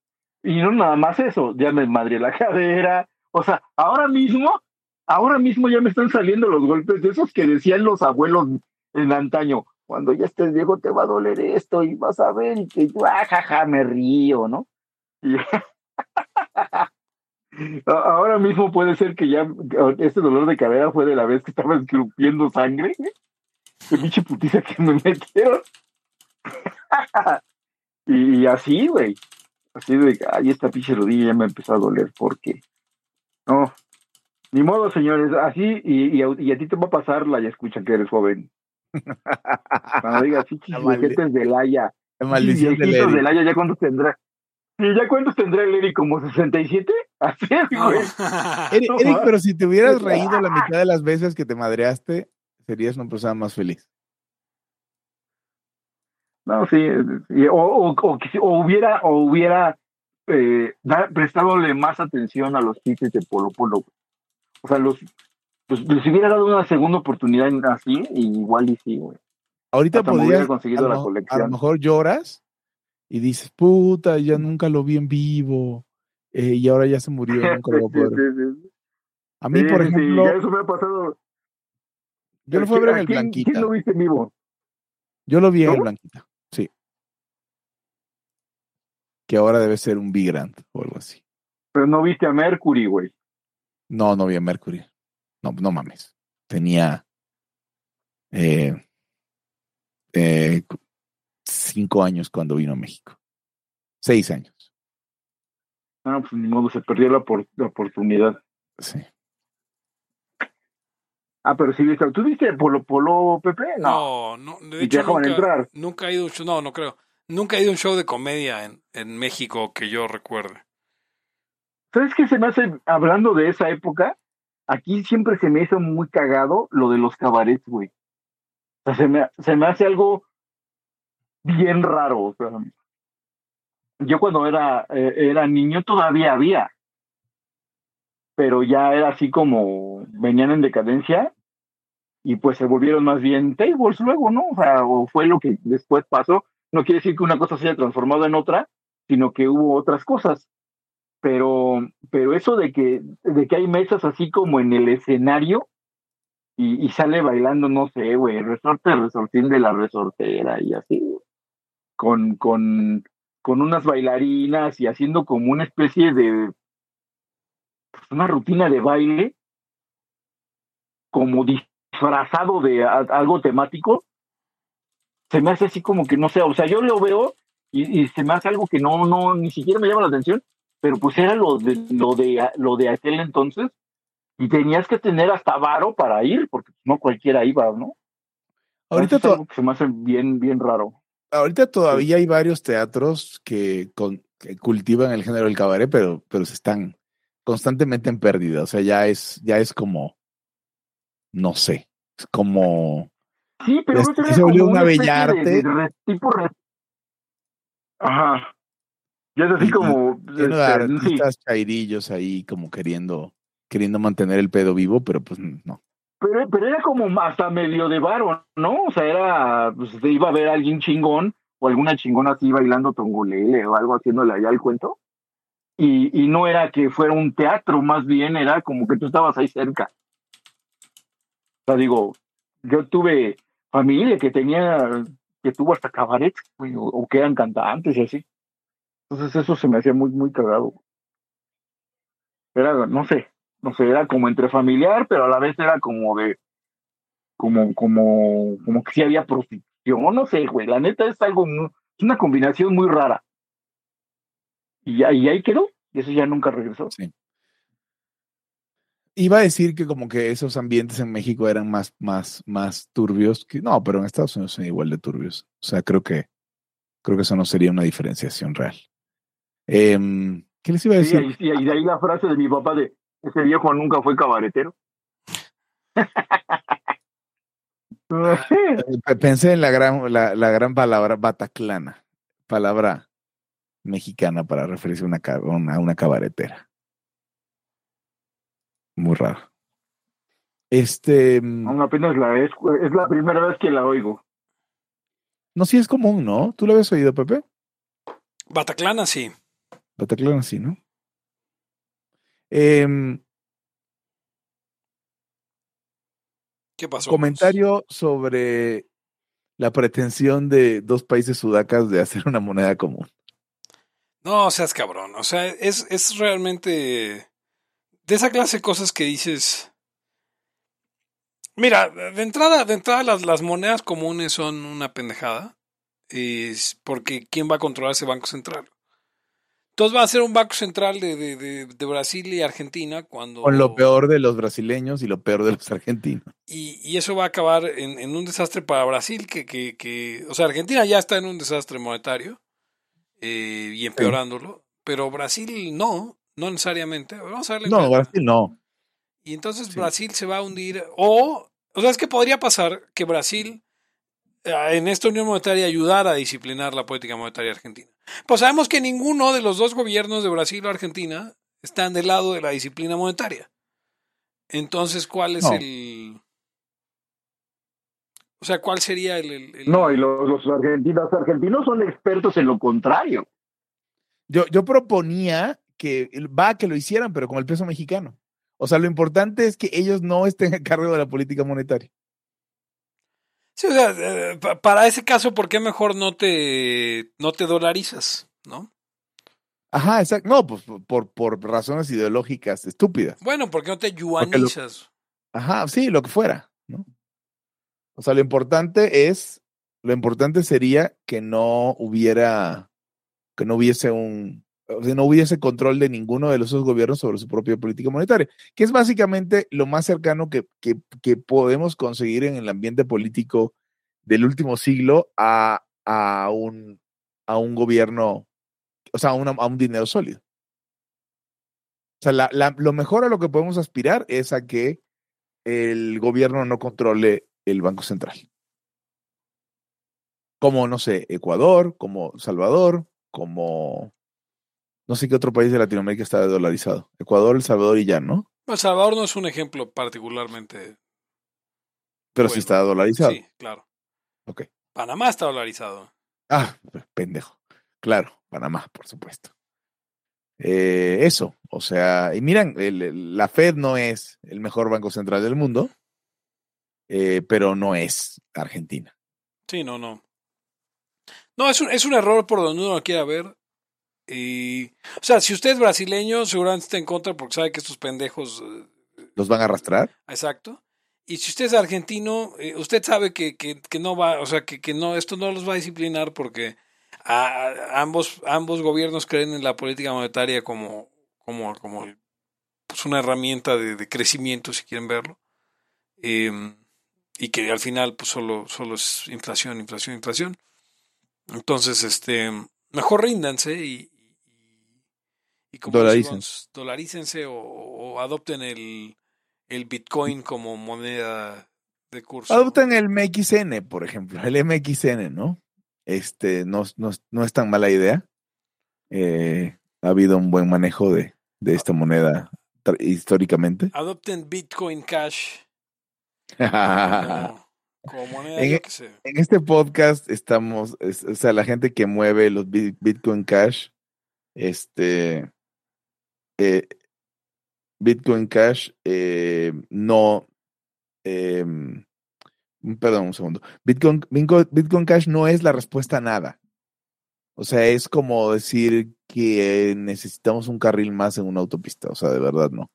y no nada más eso, ya me madre la cadera. O sea, ahora mismo, ahora mismo ya me están saliendo los golpes de esos que decían los abuelos en antaño. Cuando ya estés viejo te va a doler esto y vas a ver y que yo, ah, me río, ¿no? Y ahora mismo puede ser que ya este dolor de cadera fue de la vez que estaba escupiendo sangre. Qué pinche putiza que me metieron. y así, güey. Así de, ay, esta pinche rodilla ya me empezó a doler, porque no, ni modo, señores, así, y, y, a, ti te va a pasar la ya escucha que eres joven. Cuando digas, sí, de Laya, La maldición del del año, ¿ya cuántos tendrá? Sí, ¿ya cuántos tendrá el Eric? ¿Como 67? Así es, güey. Eric, Eric, pero si te hubieras reído la mitad de las veces que te madreaste, serías una persona más feliz. No, sí, sí, o, o, o, o hubiera, o hubiera eh, más atención a los chistes de Polo Polo. O sea, los, pues, les hubiera dado una segunda oportunidad en- así, y igual y sí, güey. Ahorita podrías, conseguido a, la lo, a lo colección. mejor lloras y dices, puta, ya nunca lo vi en vivo eh, y ahora ya se murió, nunca lo voy a poder. sí, sí. A mí, por ejemplo, ya eso me ha pasado. yo lo fui a ver en el quién, Blanquita. ¿Quién lo viste en vivo? Yo lo vi en el. Blanquita. Que ahora debe ser un Big Grand o algo así. Pero no viste a Mercury, güey. No, no vi a Mercury. No, no mames. Tenía eh, eh, cinco años cuando vino a México. Seis años. No, pues ni modo, se perdió la, por- la oportunidad. Sí. Ah, pero sí viste. ¿Tú viste Polo Polo, Pepe? No. No, no, de ¿Y te hecho nunca, entrar? nunca he ido no, no creo. Nunca he ido a un show de comedia en, en México que yo recuerde. ¿Sabes qué se me hace, hablando de esa época? Aquí siempre se me hizo muy cagado lo de los cabarets, güey. O sea, se me, se me hace algo bien raro. Yo cuando era, eh, era niño todavía había, pero ya era así como venían en decadencia y pues se volvieron más bien tables luego, ¿no? O sea, o fue lo que después pasó. No quiere decir que una cosa se haya transformado en otra, sino que hubo otras cosas. Pero pero eso de que de que hay mesas así como en el escenario y, sale bailando no sé güey resorte resortín de la resortera y así con con con unas bailarinas y haciendo como una especie de pues, una rutina de baile como disfrazado de algo temático se me hace así como que no sé o sea yo lo veo y, y se me hace algo que no no ni siquiera me llama la atención pero pues era lo de lo de lo de aquel entonces y tenías que tener hasta varo para ir porque no cualquiera iba no Ahorita, Eso es to- algo que se me hace bien bien raro ahorita todavía hay varios teatros que, con- que cultivan el género del cabaret, pero, pero se están constantemente en pérdida. O sea, ya es, ya es como, no sé, es como sí pero Este, no tenía se volvió de re- tipo re- ajá ya es así Y- como lleno de sí. artistas chairillos ahí como queriendo, queriendo mantener el pedo vivo, pero pues no. Pero, pero era como hasta medio de varo, ¿no? O sea, era, pues se iba a ver a alguien chingón o alguna chingona así bailando tongolele o algo haciéndole allá el cuento. Y, y no era que fuera un teatro, más bien era como que tú estabas ahí cerca. O sea, digo, yo tuve familia que tenía, que tuvo hasta cabaret, güey, o, que eran cantantes y así. Entonces eso se me hacía muy, muy cagado. Era, no sé, no sé, era como entre familiar, pero a la vez era como de, como, como, como que sí había prostitución, no sé, güey, la neta es algo, es una combinación muy rara. Y, ya- y ahí quedó, y eso ya nunca regresó. Iba a decir que como que esos ambientes en México eran más, más, más turbios que no, pero en Estados Unidos son igual de turbios. O sea, creo que, creo que eso no sería una diferenciación real. Em, ¿Qué les iba a decir? y, y de ahí la frase de mi papá de, ese viejo nunca fue cabaretero. Pe- Pensé en la gran, la, la gran palabra bataclana, palabra mexicana para referirse a una, a una cabaretera. Muy raro. Este, mm, Aún apenas la es, es la primera vez que la oigo. no, sí es común, ¿no? ¿Tú lo habías oído, Pepe? Bataclana, sí. Bataclana, sí, ¿no? Em, ¿Qué pasó? comentario sobre la pretensión de dos países sudacas de hacer una moneda común. No, seas cabrón. O sea, es, es realmente de esa clase de cosas que dices. Mira, de entrada, de entrada las, las monedas comunes son una pendejada. Es porque ¿quién va a controlar ese banco central? Entonces va a ser un banco central de, de, de, de Brasil y Argentina cuando... Con lo peor de los brasileños y lo peor de los argentinos. Y, y eso va a acabar en, en un desastre para Brasil, que, que, que, o sea, Argentina ya está en un desastre monetario eh, y empeorándolo, pero Brasil no, no necesariamente. Vamos a darle No, cuenta. Brasil no. Y entonces Sí. Brasil se va a hundir. O, o sea, es que podría pasar que Brasil eh, en esta unión monetaria ayudara a disciplinar la política monetaria argentina. Pues sabemos que ninguno de los dos gobiernos de Brasil o Argentina están del lado de la disciplina monetaria. Entonces, ¿cuál es No. el... O sea, ¿cuál sería el... el- el- No, y los, los argentinos, los argentinos son expertos en lo contrario. Yo, yo proponía que va que lo hicieran, pero con el peso mexicano. O sea, lo importante es que ellos no estén a cargo de la política monetaria. Sí, o sea, eh, pa- para ese caso, ¿por qué mejor no te, no te dolarizas? ¿No? Ajá, exacto. No, pues por, por razones ideológicas estúpidas. Bueno, ¿por qué no te lo- yuanizas? Ajá, sí, lo que fuera, ¿no? O sea, lo importante es, lo importante sería que no hubiera, que no hubiese un, o sea, no hubiese control de ninguno de los dos gobiernos sobre su propia política monetaria, que es básicamente lo más cercano que, que, podemos conseguir en el ambiente político del último siglo a, a, un, a un gobierno, o sea, a, una- a un dinero sólido. O sea, la- la- lo mejor a lo que podemos aspirar es a que el gobierno no controle el Banco Central. Como, no sé, Ecuador, como Salvador, como no sé qué otro país de Latinoamérica está dolarizado. Ecuador, El Salvador y ya, ¿no? El Salvador no es un ejemplo particularmente. Pero sí está dolarizado. Sí, claro. Ok. Panamá está dolarizado. Ah, pendejo. Claro, Panamá, por supuesto. Eh, eso, o sea, y miran, el- el- la Fed no es el mejor banco central del mundo, eh, pero no es Argentina. Sí, no, no. No, es un, es un error por donde uno lo quiera ver. Y, o sea, si usted es brasileño, seguramente está en contra porque sabe que estos pendejos. eh, ¿Los van a arrastrar? Exacto. Y si usted es argentino, eh, usted sabe que, que, que no va, o sea, que, que no, esto no los va a disciplinar porque a- a- ambos, ambos gobiernos creen en la política monetaria como, como, como pues una herramienta de, de crecimiento, si quieren verlo. Em, y que al final, pues solo, solo es inflación, inflación, inflación. Entonces, este, mejor ríndanse y, y como Dolaricen. decimos, dolarícense o, o adopten el, el Bitcoin como moneda de curso. Adopten el MXN, por ejemplo, el MXN, ¿no? Este no, no, no es tan mala idea. Eh, ha habido un buen manejo de, de esta moneda históricamente. Adopten Bitcoin Cash en como, como moneda, En- yo qué sé. este podcast estamos, es- o sea, la gente que mueve los Bi- Bitcoin Cash, este, eh, Bitcoin Cash eh, no, em, perdón un segundo, Bitcoin, Bitcoin Cash no es la respuesta a nada. O sea, es como decir que necesitamos un carril más en una autopista. O sea, de verdad no.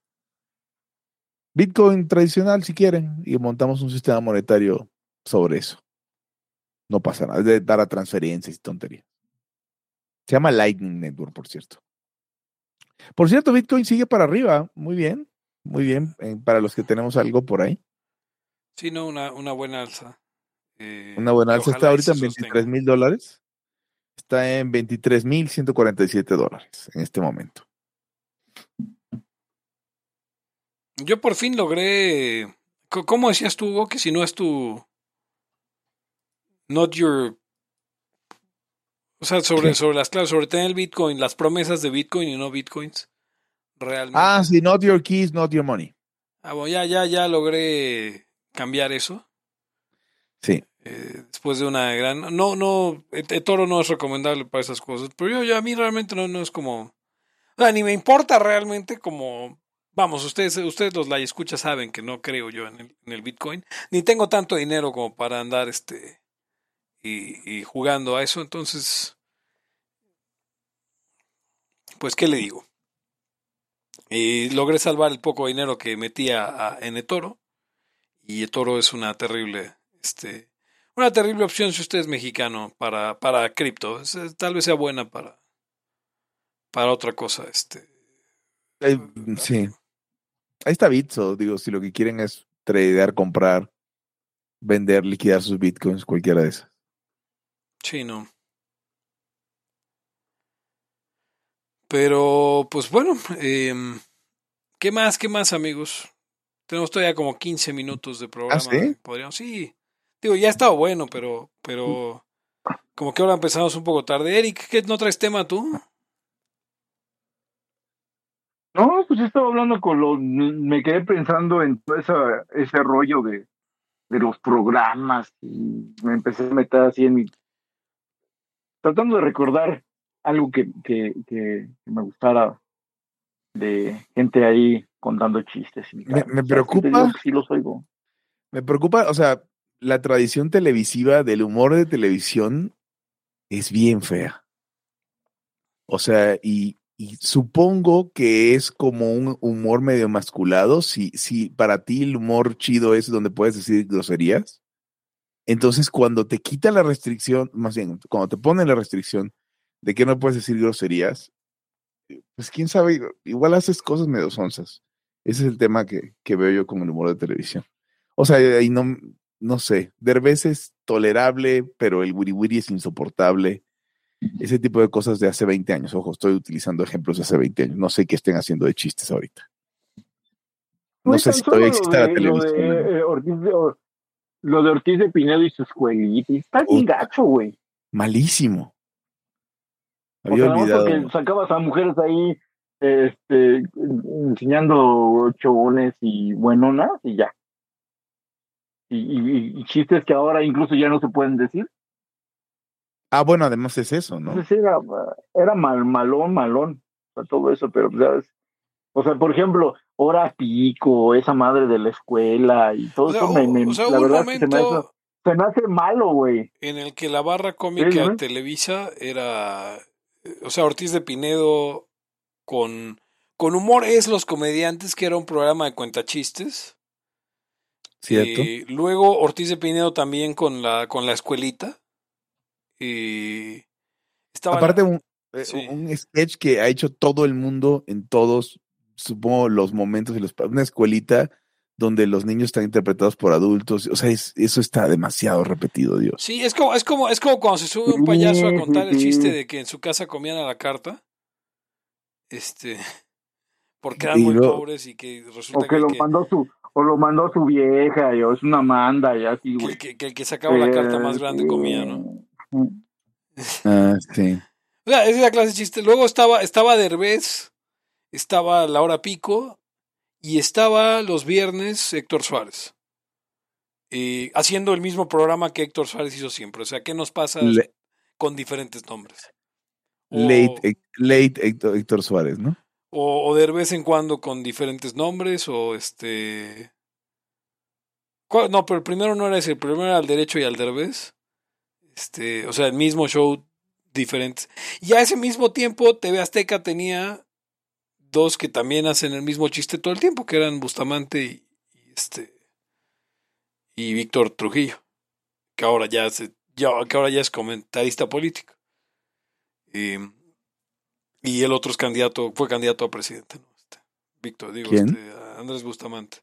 Bitcoin tradicional, si quieren, y montamos un sistema monetario sobre eso. No pasa nada, es de dar a transferencias y tonterías. Se llama Lightning Network, por cierto. Por cierto, Bitcoin sigue para arriba. Muy bien, muy bien. eh, para los que tenemos algo por ahí. Sí, no, una, una buena alza. Eh, Una buena alza. Está ahorita en sostenga. 23 mil dólares. Está en 23 mil 147 dólares en este momento. Yo por fin logré. ¿Cómo decías tú, Hugo, que si no es tu. Not your. O sea, sobre, sobre las claves, sobre tener el Bitcoin, las promesas de Bitcoin y no Bitcoins. Realmente. Ah, sí, not your keys, not your money. Ah, bueno, ya, ya, ya logré cambiar eso. Sí. eh, después de una gran. No, no. El, toro no es recomendable para esas cosas. Pero yo, ya a mí realmente no, no es como. O sea, ni me importa realmente como. Vamos, ustedes, ustedes los la escucha saben que no creo yo en el, en el Bitcoin. Ni tengo tanto dinero como para andar este. Y, jugando a eso. Entonces. Pues, ¿qué le digo? Y logré salvar el poco dinero que metía en eToro. Y eToro es una terrible, este, una terrible opción si usted es mexicano para, para cripto. Tal vez sea buena para, para otra cosa, este. Eh, sí. Ahí está Bitso, digo, si lo que quieren es tradear, comprar, vender, liquidar sus bitcoins, cualquiera de esas. Sí, no. Pero, pues bueno, em, ¿qué más, qué más, amigos? Tenemos todavía como 15 minutos de programa. sí? Podríamos, sí. Digo, ya ha estado bueno, pero, pero como que ahora empezamos un poco tarde. Eric, ¿qué no traes tema tú? No, pues estaba hablando con los, me quedé pensando en todo esa, ese rollo de, de los programas y me empecé a meter así en mi, tratando de recordar algo que, que, que me gustara de gente ahí contando chistes. y Me- me O sea, sí preocupa. los oigo. Me preocupa, o sea, la tradición televisiva del humor de televisión es bien fea. O sea, y, y supongo que es como un humor medio masculado. Si, si para ti el humor chido es donde puedes decir groserías, entonces cuando te quita la restricción, más bien, cuando te ponen la restricción de que no puedes decir groserías, pues quién sabe, igual haces cosas medio sonzas. Ese es el tema que, que veo yo con el humor de televisión. O sea, ahí no, no sé, Derbez es tolerable, pero el wiri wiri es insoportable. Ese tipo de cosas de hace 20 años. Ojo, estoy utilizando ejemplos de hace 20 años. No sé qué estén haciendo de chistes ahorita. No Güey, sé si todavía existe la de, televisión. eh, Ortiz de, Or- lo de Ortiz de Pinedo y su escuelita. Está bien gacho, güey. Malísimo. O Había sea, nada más olvidado. porque sacabas a mujeres ahí este, enseñando chobones y buenonas y ya. Y, y- y chistes que ahora incluso ya no se pueden decir. Ah, bueno, además es eso, ¿no? Entonces era, era mal, malón, malón. O sea, todo eso, pero, ¿sabes? O sea, por ejemplo, hora pico, esa madre de la escuela y todo O sea, eso me, me- o sea, la verdad es que se me hace, momento se me hace malo, güey. en el que la barra cómica Sí. Televisa era, o sea, Ortiz de Pinedo con, con humor es Los Comediantes, que era un programa de cuentachistes. ¿Cierto? Eh, luego Ortiz de Pinedo también con la, con la escuelita. Eh, estaba Aparte, la- un, eh, sí. un sketch que ha hecho todo el mundo en todos, supongo, los momentos y los una escuelita donde los niños están interpretados por adultos. O sea, es- eso está demasiado repetido, Dios. Sí, es como, es como, es como cuando se sube un payaso a contar el chiste de que en su casa comían a la carta. Este, porque eran Y muy pobres y que resulta O que lo que, mandó su, o lo mandó su vieja, y, o es una manda, y así, que güey. el que, que el que sacaba la carta más grande comía, ¿no? Ah, sí. O sea, esa es la clase de chiste. Luego estaba, estaba Derbez, estaba Laura Pico y estaba los viernes Héctor Suárez. Eh, haciendo el mismo programa que Héctor Suárez hizo siempre. O sea, ¿qué nos pasa Le- con diferentes nombres? O, late, Héctor, Héctor Suárez, ¿no? o, o de vez en cuando con diferentes nombres, o este. ¿Cuál? No, pero el primero no era ese, el primero era al derecho y al derbez. Este, o sea, el mismo show diferentes. Y a ese mismo tiempo, TV Azteca tenía dos que también hacen el mismo chiste todo el tiempo, que eran Bustamante y, y este y Víctor Trujillo, que ahora ya se, ya, que ahora ya es comentarista político. Y, y el otro es candidato, fue candidato a presidente, ¿no? Este, Víctor, digo, ¿Quién? este, Andrés Bustamante,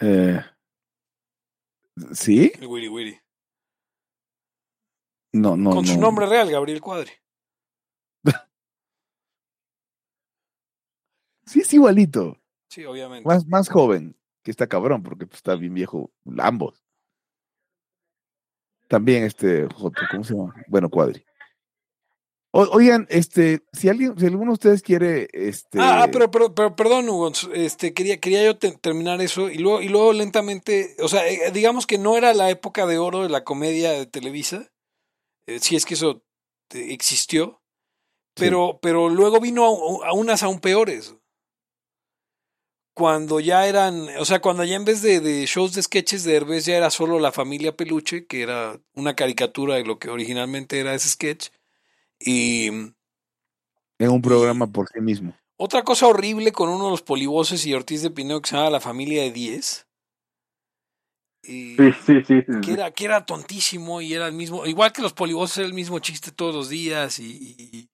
Eh, ¿Sí? el Wiri Wiri. No, no. Con su no. nombre real, Gabriel Cuadri. Sí, es igualito. Sí, obviamente. Más, más joven, que está cabrón, porque pues, está bien viejo, ambos. También este ¿cómo se llama? Bueno, Cuadri. O- oigan, este, si alguien, si alguno de ustedes quiere, este. Ah, ah, pero, pero, pero perdón, Hugo, este, quería, quería yo te- terminar eso y luego, y luego lentamente, o sea, eh, digamos que no era la época de oro de la comedia de Televisa, eh, si es que eso eh, existió, pero, pero luego vino a, a unas aún peores. Cuando ya eran, o sea, cuando ya en vez de, de shows de sketches de Herbes ya era solo la familia Peluche, que era una caricatura de lo que originalmente era ese sketch. Y en un programa por sí mismo. otra cosa horrible con uno de los polivoces y Ortiz de Pinedo que se llama La Familia de 10. Y Sí, sí, sí. sí, que era, que era tontísimo y era el mismo, igual que los polivoces era el mismo chiste todos los días y, y-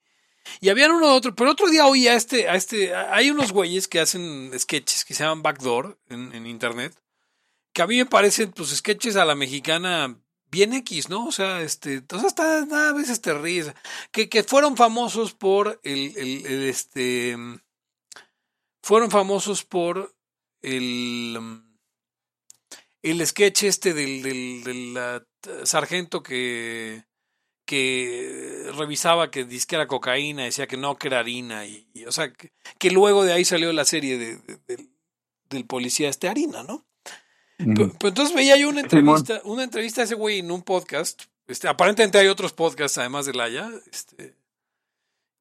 Y habían uno otro, pero otro día oí a este, a este, hay unos güeyes que hacen sketches que se llaman Backdoor en, internet, que a mí me parecen, pues, sketches a la mexicana bien X, ¿no? O sea, este, o sea, hasta a veces te ríes. Que, que fueron famosos por el, el, este, fueron famosos por el, el sketch este del, del, del sargento que, que revisaba que disque era cocaína, decía que no, que era harina, y, y o sea, que, que, luego de ahí salió la serie de, de, de, del policía este harina, ¿no? Mm. Pero, pero, entonces veía yo una entrevista, una entrevista a ese güey en un podcast, este, aparentemente hay otros podcasts además de Laia, este,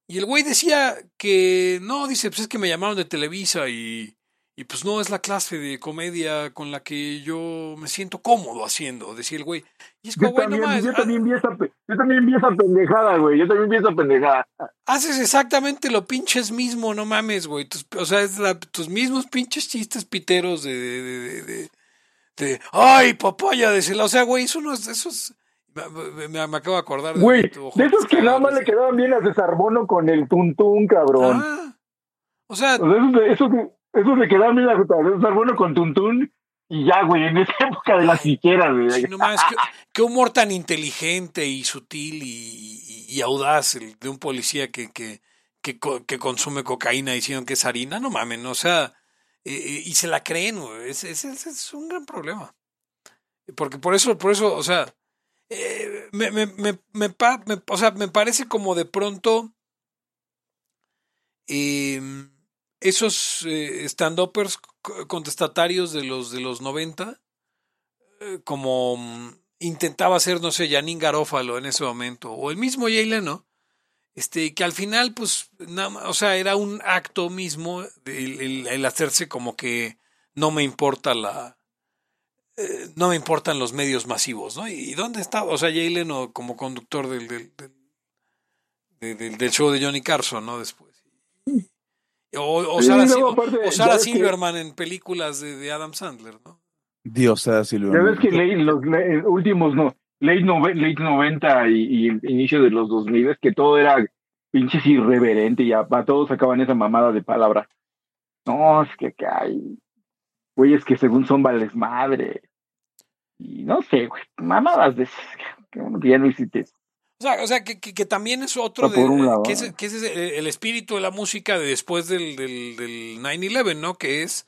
y el güey decía que, no, dice, pues es que me llamaron de Televisa y, y pues no es la clase de comedia con la que yo me siento cómodo haciendo, decía el güey. Y es como, yo, también, no yo, también vi esa, yo también vi esa pendejada, güey. Yo también vi esa pendejada. Haces exactamente lo pinches mismo, no mames, güey. Tus, o sea, es la, tus mismos pinches chistes piteros de, de, de, de, de ay, papaya, de O sea, güey, eso no es, eso es, me, me, me, acabo de acordar. Güey, de, de esos que nada más le quedaban bien a César Bono con el tuntún, cabrón. Ah, o sea, o sea esos, esos, esos le quedaban bien a César Bono con tuntún. Y ya, güey, en esa época de la siquiera, güey. Sí, no más, qué, qué, humor tan inteligente y sutil y, y, y audaz el de un policía que, que, que, que, consume cocaína diciendo que es harina, no mames, o sea, eh, y se la creen, güey. Ese es, es, es, un gran problema. Porque por eso, por eso, o sea, eh, me, me, me, me, o sea, me parece como de pronto eh, esos eh, stand-uppers contestatarios de los de los 90, eh, como um, intentaba hacer, no sé, Janine Garófalo en ese momento, o el mismo Jay Leno, este, que al final, pues, nada, o sea, era un acto mismo el, el, hacerse como que no me importa la, eh, no me importan los medios masivos, ¿no? ¿Y dónde está? O sea, Jay Leno como conductor del, del, del, del, del show de Johnny Carson, ¿no? Después. O, o Sí, Sarah, luego, o- aparte, o ya Sarah ves que- Silverman en películas de, de Adam Sandler, ¿no? Dios, Sarah Ya Silverman. ves que late- los late- últimos, no, late, nove- late 90 y, y el inicio de los 2000 es que todo era pinches irreverente y a, a todos sacaban esa mamada de palabra. No, es que, que hay güeyes que según son vales madre. Y no sé, güey, mamadas de esas, que ya no hiciste. O sea, o sea que, que, que también es otro por de, un lado. que, es, que ese es el, el espíritu de la música de después del, del, del 9-11, ¿no? Que es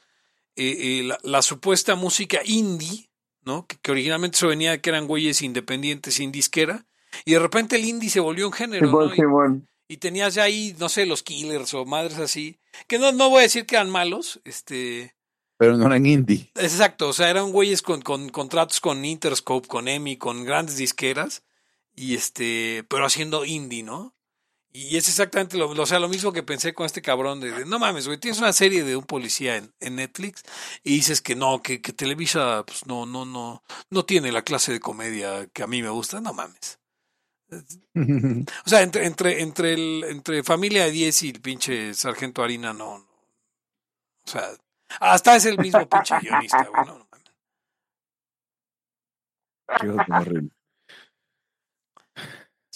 eh, eh, la, la supuesta música indie, ¿no? Que, que originalmente se venía de que eran güeyes independientes sin disquera, y de repente el indie se volvió un género, ¿no? Y, y tenías ya ahí, no sé, los Killers o madres así, que no, no voy a decir que eran malos, este... Pero no eran indie. Exacto, o sea, eran güeyes con, con contratos con Interscope, con EMI, con grandes disqueras, y este, pero haciendo indie, ¿no? Y es exactamente lo, o sea, lo mismo que pensé con este cabrón de, de, no mames, güey, tienes una serie de un policía en, en Netflix y dices que no, que, que Televisa, pues no, no, no, no tiene la clase de comedia que a mí me gusta, no mames. O sea, entre, entre, entre el, entre familia de 10 y el pinche sargento harina, no, no. O sea, hasta es el mismo pinche guionista, güey, no, no mames. Qué horrible.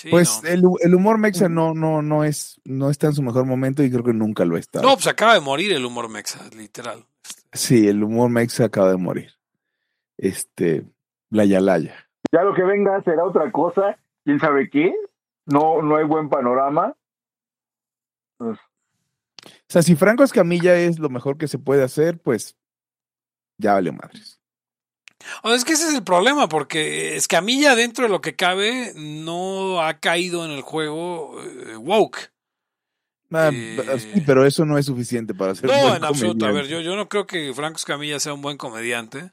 Sí, Pues no. el, el humor mexa no, no, no es, no está en su mejor momento y creo que nunca lo está. No, pues acaba de morir el humor mexa, literal. Sí, el humor mexa acaba de morir. Este, la Yalaya. Ya lo que venga será otra cosa, quién sabe qué. No, no hay buen panorama. Pues, O sea, si Franco Escamilla es lo mejor que se puede hacer, pues ya vale madres. O es que ese es el problema, porque Escamilla, dentro de lo que cabe, no ha caído en el juego eh, woke. Ah, Eh, sí, pero eso no es suficiente para ser un No, buen en absoluto. A ver, yo, yo no creo que Franco Escamilla sea un buen comediante.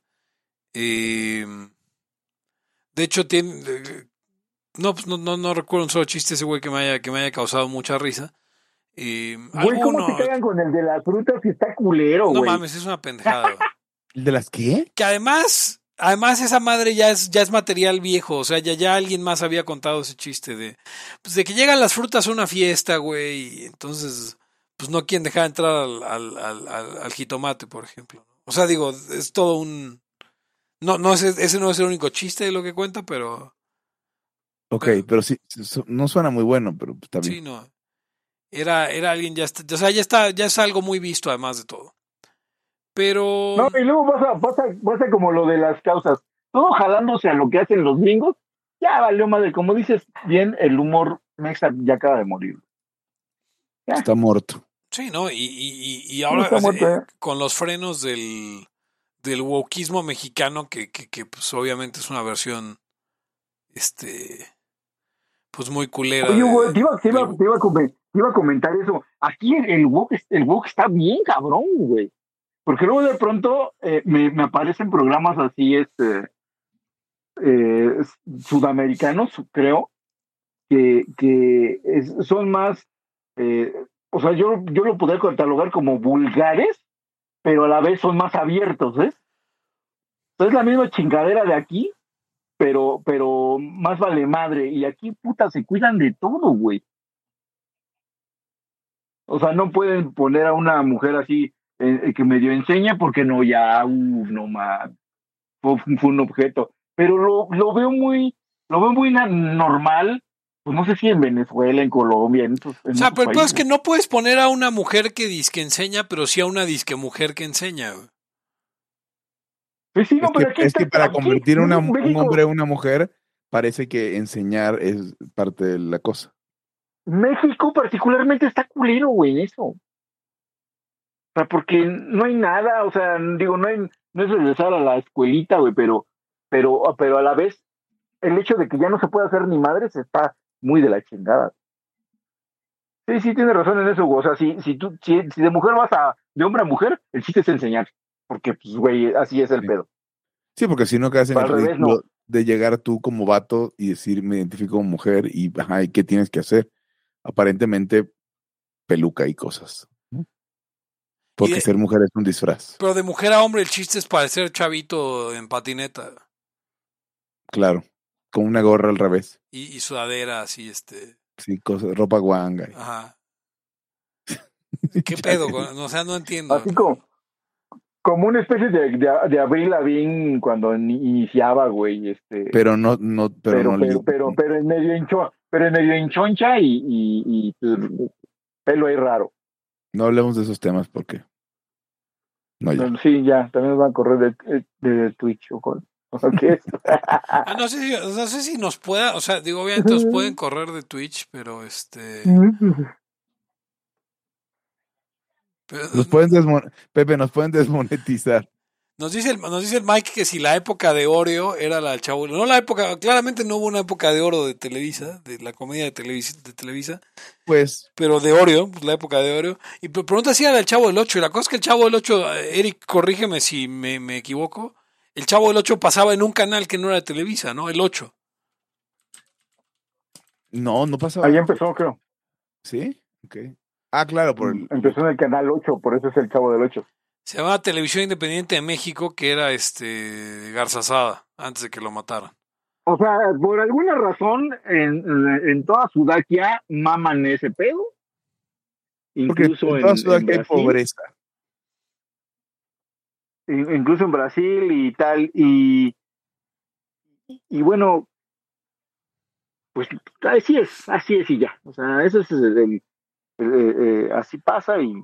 Eh, de hecho, tiene. eh, no, pues no, no, no recuerdo un solo chiste ese güey que me haya, que me haya causado mucha risa. Eh, Güey, ¿cómo te cagan con el de las frutas que está culero, no güey? mames, es una pendejada. ¿El de las qué? que además, además esa madre ya es, ya es material viejo, o sea, ya, ya alguien más había contado ese chiste de, pues de que llegan las frutas a una fiesta, güey, y entonces, pues no quieren dejar entrar al, al, al, al- al jitomate, por ejemplo. O sea, digo, es todo un, no, no es, ese no es el único chiste de lo que cuenta, pero Ok, Pero- pero sí, no suena muy bueno, pero está bien. sí, no. Era, era alguien ya está, o sea, ya está, ya es algo muy visto además de todo. Pero. No, y luego pasa, pasa, pasa como lo de las causas. Todo jalándose a lo que hacen los gringos, ya valió madre. Como dices bien, el humor mexa ya acaba de morir. Ya. Está muerto. Sí, ¿no? Y, y, y ahora muerto, eh, ¿eh? con los frenos del, del wokismo mexicano, que, que, que pues obviamente es una versión este pues muy culera. Oye, de- güey, te iba, te iba- te iba a comen- te iba a comentar eso. Aquí el, el el woke está bien cabrón, güey. Porque luego de pronto eh, me, me aparecen programas así, este, eh, sudamericanos, creo, que, que son más, eh, o sea, yo, yo lo podría catalogar como vulgares, pero a la vez son más abiertos, ¿ves? Es la misma chingadera de aquí, pero, pero más vale madre. Y aquí, puta, se cuidan de todo, güey. O sea, no pueden poner a una mujer así eh, eh, que medio enseña porque no, ya, uff, no más. Fue, fue un objeto. Pero lo, lo veo muy, lo veo muy normal. Pues no sé si en Venezuela, en Colombia, en esos, en O sea, pero el es que no puedes poner a una mujer que disque enseña, pero sí a una disque mujer que enseña. Pues sí, no, es pero que, aquí es que para aquí, convertir una- un hombre en una mujer, parece que enseñar es parte de la cosa. México particularmente está culero, güey, eso. Sea, porque no hay nada, o sea, digo, no hay, no es regresar a la escuelita, güey, pero, pero, pero a la vez, el hecho de que ya no se puede hacer ni madres está muy de la chingada. Sí, sí, tienes razón en eso, güey. O sea, si, si tú, si, si de mujer vas a, de hombre a mujer, el chiste es enseñar. Porque, pues, güey, así es el Sí. pedo. Sí, porque si no quedas en el revés, no. de llegar tú como vato y decir me identifico como mujer y, ajá, ¿y qué tienes que hacer? Aparentemente peluca y cosas. Porque de- ser mujer es un disfraz, Pero de mujer a hombre el chiste es parecer chavito en patineta claro. Con una gorra al revés. y, y sudadera así, este. Sí, cosas, ropa guanga. Ajá. ¿Qué pedo? con- O sea, no entiendo. Así como, como una especie de, de, de Avril Lavigne cuando ni- iniciaba, güey, este. Pero no, no, pero, pero, no pero, le- pero, pero en medio hincho, pero en medio hinchoncha y, y, y, pues, pelo ahí raro. no hablemos de esos temas porque no ya. Sí, ya, también nos van a correr de, de Twitch o con. Ah, no, sé si, no sé si nos pueda, o sea, digo, obviamente nos pueden correr de Twitch, pero este. pero- Nos pueden desmon- Pepe, nos pueden desmonetizar. Nos dice, el, nos dice el Mike que si la época de Oreo era la del chavo. No la época, claramente no hubo una época de oro de Televisa, de la comedia de Televisa, de Televisa Pues pero de Oreo, pues la época de Oreo. Y pre- pregunta si era del chavo del 8. Y la cosa es que el chavo del 8, eh, Eric, corrígeme si me, me equivoco. El chavo del 8 pasaba en un canal que no era de Televisa, ¿no? El 8. no, no pasaba. Ahí empezó, creo. ¿Sí? Ok. Ah, claro, por el. Empezó en el canal 8, por eso es el chavo del 8. Se llamaba Televisión Independiente de México, que era este Garza Sada, antes de que lo mataran. O sea, por alguna razón, en, en toda Sudakia maman ese pedo. Incluso en en, toda Sudáfrica hay pobreza. in- incluso en Brasil y tal, y, y bueno, pues así es, así es y ya. O sea, eso es el, el- el- eh, así pasa y,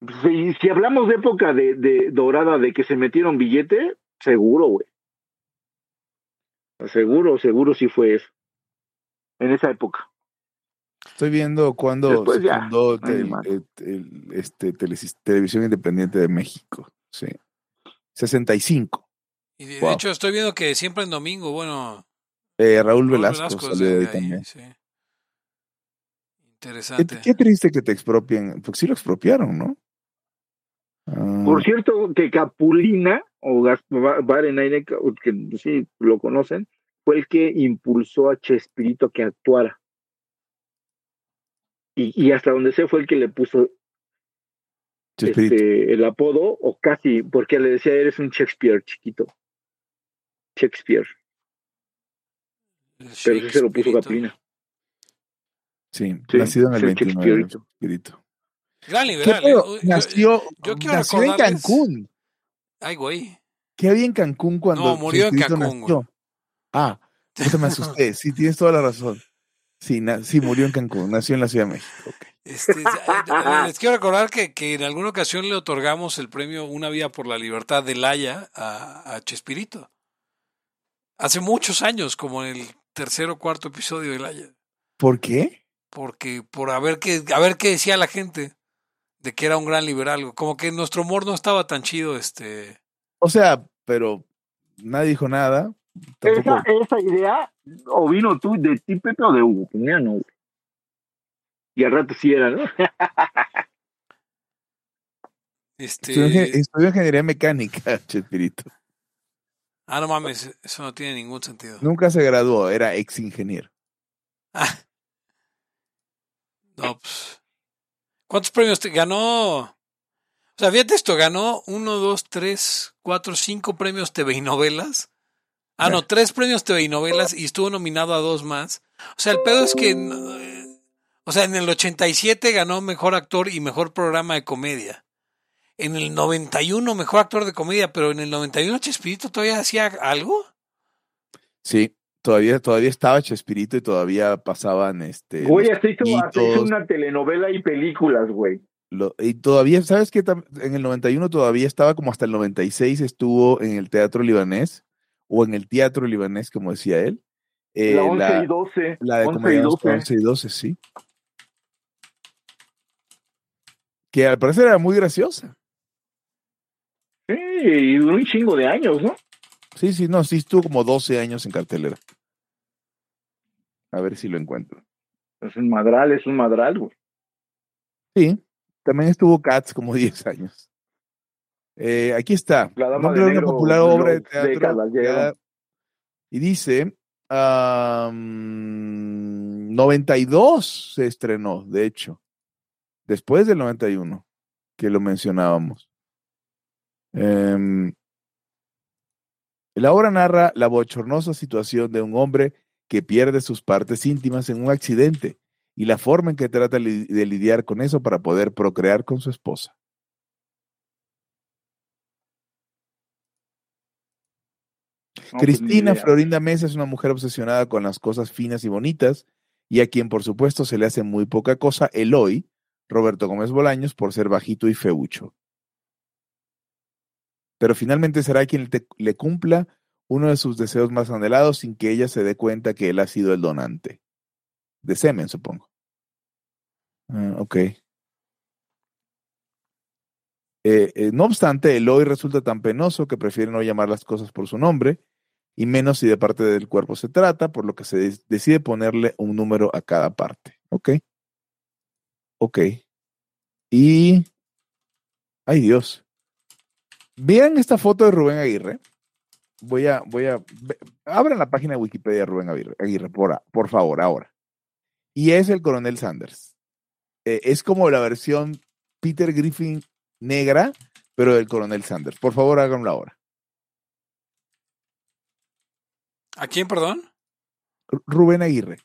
pues, y si hablamos de época de, de dorada de que se metieron billete, seguro, güey. Seguro, seguro sí fue eso. En esa época. Estoy viendo cuando Después se ya, fundó tel- el- el- este, Televisión Independiente de México. Sí. 65. Y de, de Wow. hecho estoy viendo que siempre en domingo, bueno, Eh, Raúl Raúl Velasco, Velasco salió de de ahí ahí, también. sí. Qué, Interesante. qué triste que te expropien, porque sí lo expropiaron, ¿no? Ah, Por cierto, que Capulina, o Gaspar Barenaine, que sí lo conocen, fue el que impulsó a Chespirito a que actuara. Y, y hasta donde sé fue el que le puso este, el apodo, o casi, porque le decía, eres un Shakespeare chiquito. Shakespeare. Pero sí se lo puso. Capulina. Sí, sí, nacido en el es el 29 de Chespirito. Chespirito. Gran ¿Qué liberal. ¿eh? yo- Nació, yo quiero nació en Cancún. Ay, güey. ¿Qué había en Cancún cuando No, murió en Cancún, nació? Ah, puta, me asusté. Sí, tienes toda la razón. Sí, sí, murió en Cancún, nació en la Ciudad de México. ok. Este, eh, les quiero recordar que, que, en alguna ocasión le otorgamos el premio Una Vía por la Libertad de Laya a, a Chespirito. Hace muchos años, como en el tercer o cuarto episodio de Laya. ¿Por qué? Porque por a ver qué, a ver qué decía la gente de que era un gran liberal. Como que nuestro humor no estaba tan chido, este. O sea, pero nadie dijo nada. Esa, esa, idea, o vino tú de ti, Pepe, o de Hugo, pues no, Y al rato sí era, ¿no? este... Estudió, ingeniería mecánica, Chespirito. Ah, no mames, eso no tiene ningún sentido. Nunca se graduó, era ex ingeniero. Ah. No, pues. ¿Cuántos premios te ganó? O sea, fíjate esto, ganó uno, dos, tres, cuatro, cinco premios TV y novelas. Ah, no, tres premios TV y novelas y estuvo nominado a dos más. O sea, el pedo es que. O sea, en el 87 ganó mejor actor y mejor programa de comedia. En el 91 mejor actor de comedia, pero en el 91 Chespirito todavía hacía algo. Sí, todavía, todavía estaba Chespirito y todavía pasaban este. Güey, hasta hizo, hizo una telenovela y películas, güey. y todavía, ¿sabes qué? En el 91 todavía estaba como hasta el 96 estuvo en el Teatro Libanés o en el teatro libanés, como decía él. Eh, la 11 y 12. La de 11 y 12. 11 y 12, sí. Que al parecer era muy graciosa. Sí, y duró un chingo de años, ¿no? Sí, sí, no, sí estuvo como 12 años en cartelera. A ver si lo encuentro. Es un madral, es un madral, güey. Sí, también estuvo Cats como 10 años. Eh, aquí está. La Dama de una popular obra de teatro. y dice, um, 92 se estrenó, de hecho. Después del 91, que lo mencionábamos. Um, la obra narra la bochornosa situación de un hombre que pierde sus partes íntimas en un accidente y la forma en que trata de lidiar con eso para poder procrear con su esposa. Pues, Cristina Florinda Mesa es una mujer obsesionada con las cosas finas y bonitas y a quien por supuesto se le hace muy poca cosa Eloy, Roberto Gómez Bolaños, por ser bajito y feucho. Pero finalmente será quien le cumpla uno de sus deseos más anhelados sin que ella se dé cuenta que él ha sido el donante. De semen, supongo. Ah, ok. Eh, eh, no obstante, Eloy resulta tan penoso que prefiere no llamar las cosas por su nombre y menos si de parte del cuerpo se trata, por lo que se decide ponerle un número a cada parte. ¿Ok? Ok. Y... ¡Ay Dios! Vean esta foto de Rubén Aguirre. Voy a, voy a, abran la página de Wikipedia de Rubén Aguirre, por, por favor, ahora. Y es el coronel Sanders. Eh, es como la versión Peter Griffin negra, pero del coronel Sanders. Por favor, háganlo ahora. ¿A quién, perdón? Rubén Aguirre.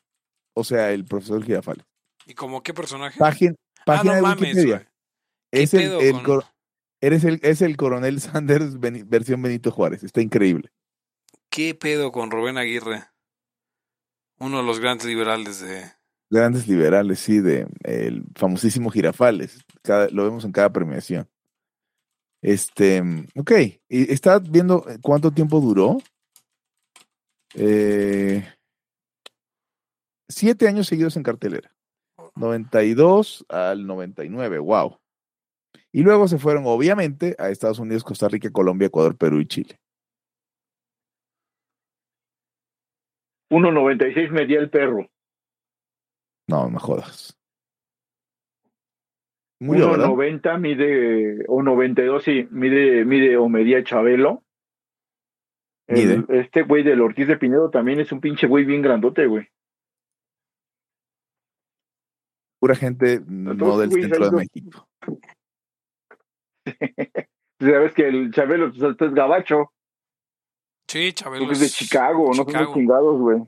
O sea, el profesor Girafales. ¿Y como qué personaje? Página, página de Wikipedia. Es el, eres el, es el coronel Sanders versión Benito Juárez. Está increíble. ¿Qué pedo con Rubén Aguirre? Uno de los grandes liberales de. Grandes liberales, sí, de el famosísimo Girafales. lo vemos en cada premiación. Este, ok. ¿Y ¿Está viendo cuánto tiempo duró? Eh, siete años seguidos en cartelera. 92 al 99, wow. Y luego se fueron, obviamente, a Estados Unidos, Costa Rica, Colombia, Ecuador, Perú y Chile. 1.96 medía el perro. No, me jodas. 1.90 mide, o 92, sí, mide, mide o medía Chabelo este güey del Ortiz de Pinedo también es un pinche güey bien grandote, güey. Pura gente no del centro de México. Sabes que el Chabelo pues, es gabacho. Sí, Chabelo. Es de Chicago, no son chingados, güey.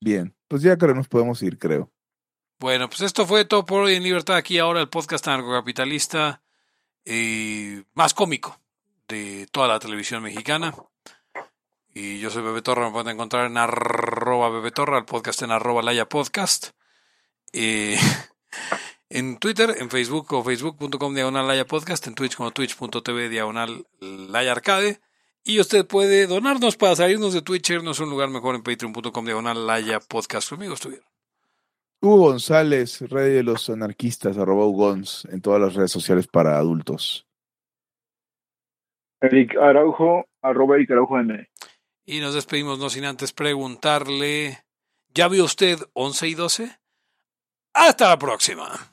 Bien, pues ya creo que nos podemos ir, creo. Bueno, pues esto fue todo por hoy en Libertad. Aquí ahora el podcast anarcocapitalista eh, más cómico de toda la televisión mexicana. Y yo soy Bebe Torra, me pueden encontrar en arroba Bebe Torra, el podcast en arroba Laya Podcast. Eh, en Twitter, en Facebook o facebook.com diagonal Laya Podcast, en Twitch como twitch.tv diagonal Laya Arcade. Y usted puede donarnos para salirnos de Twitch, irnos a un lugar mejor en patreon.com diagonal Laya Podcast. Conmigo estuvieron. Hugo González, rey de los anarquistas, arroba Ugons, en todas las redes sociales para adultos. Eric Araujo, arroba Eric Araujo M. Y nos despedimos no sin antes preguntarle, ¿ya vio usted 11 y 12? Hasta la próxima.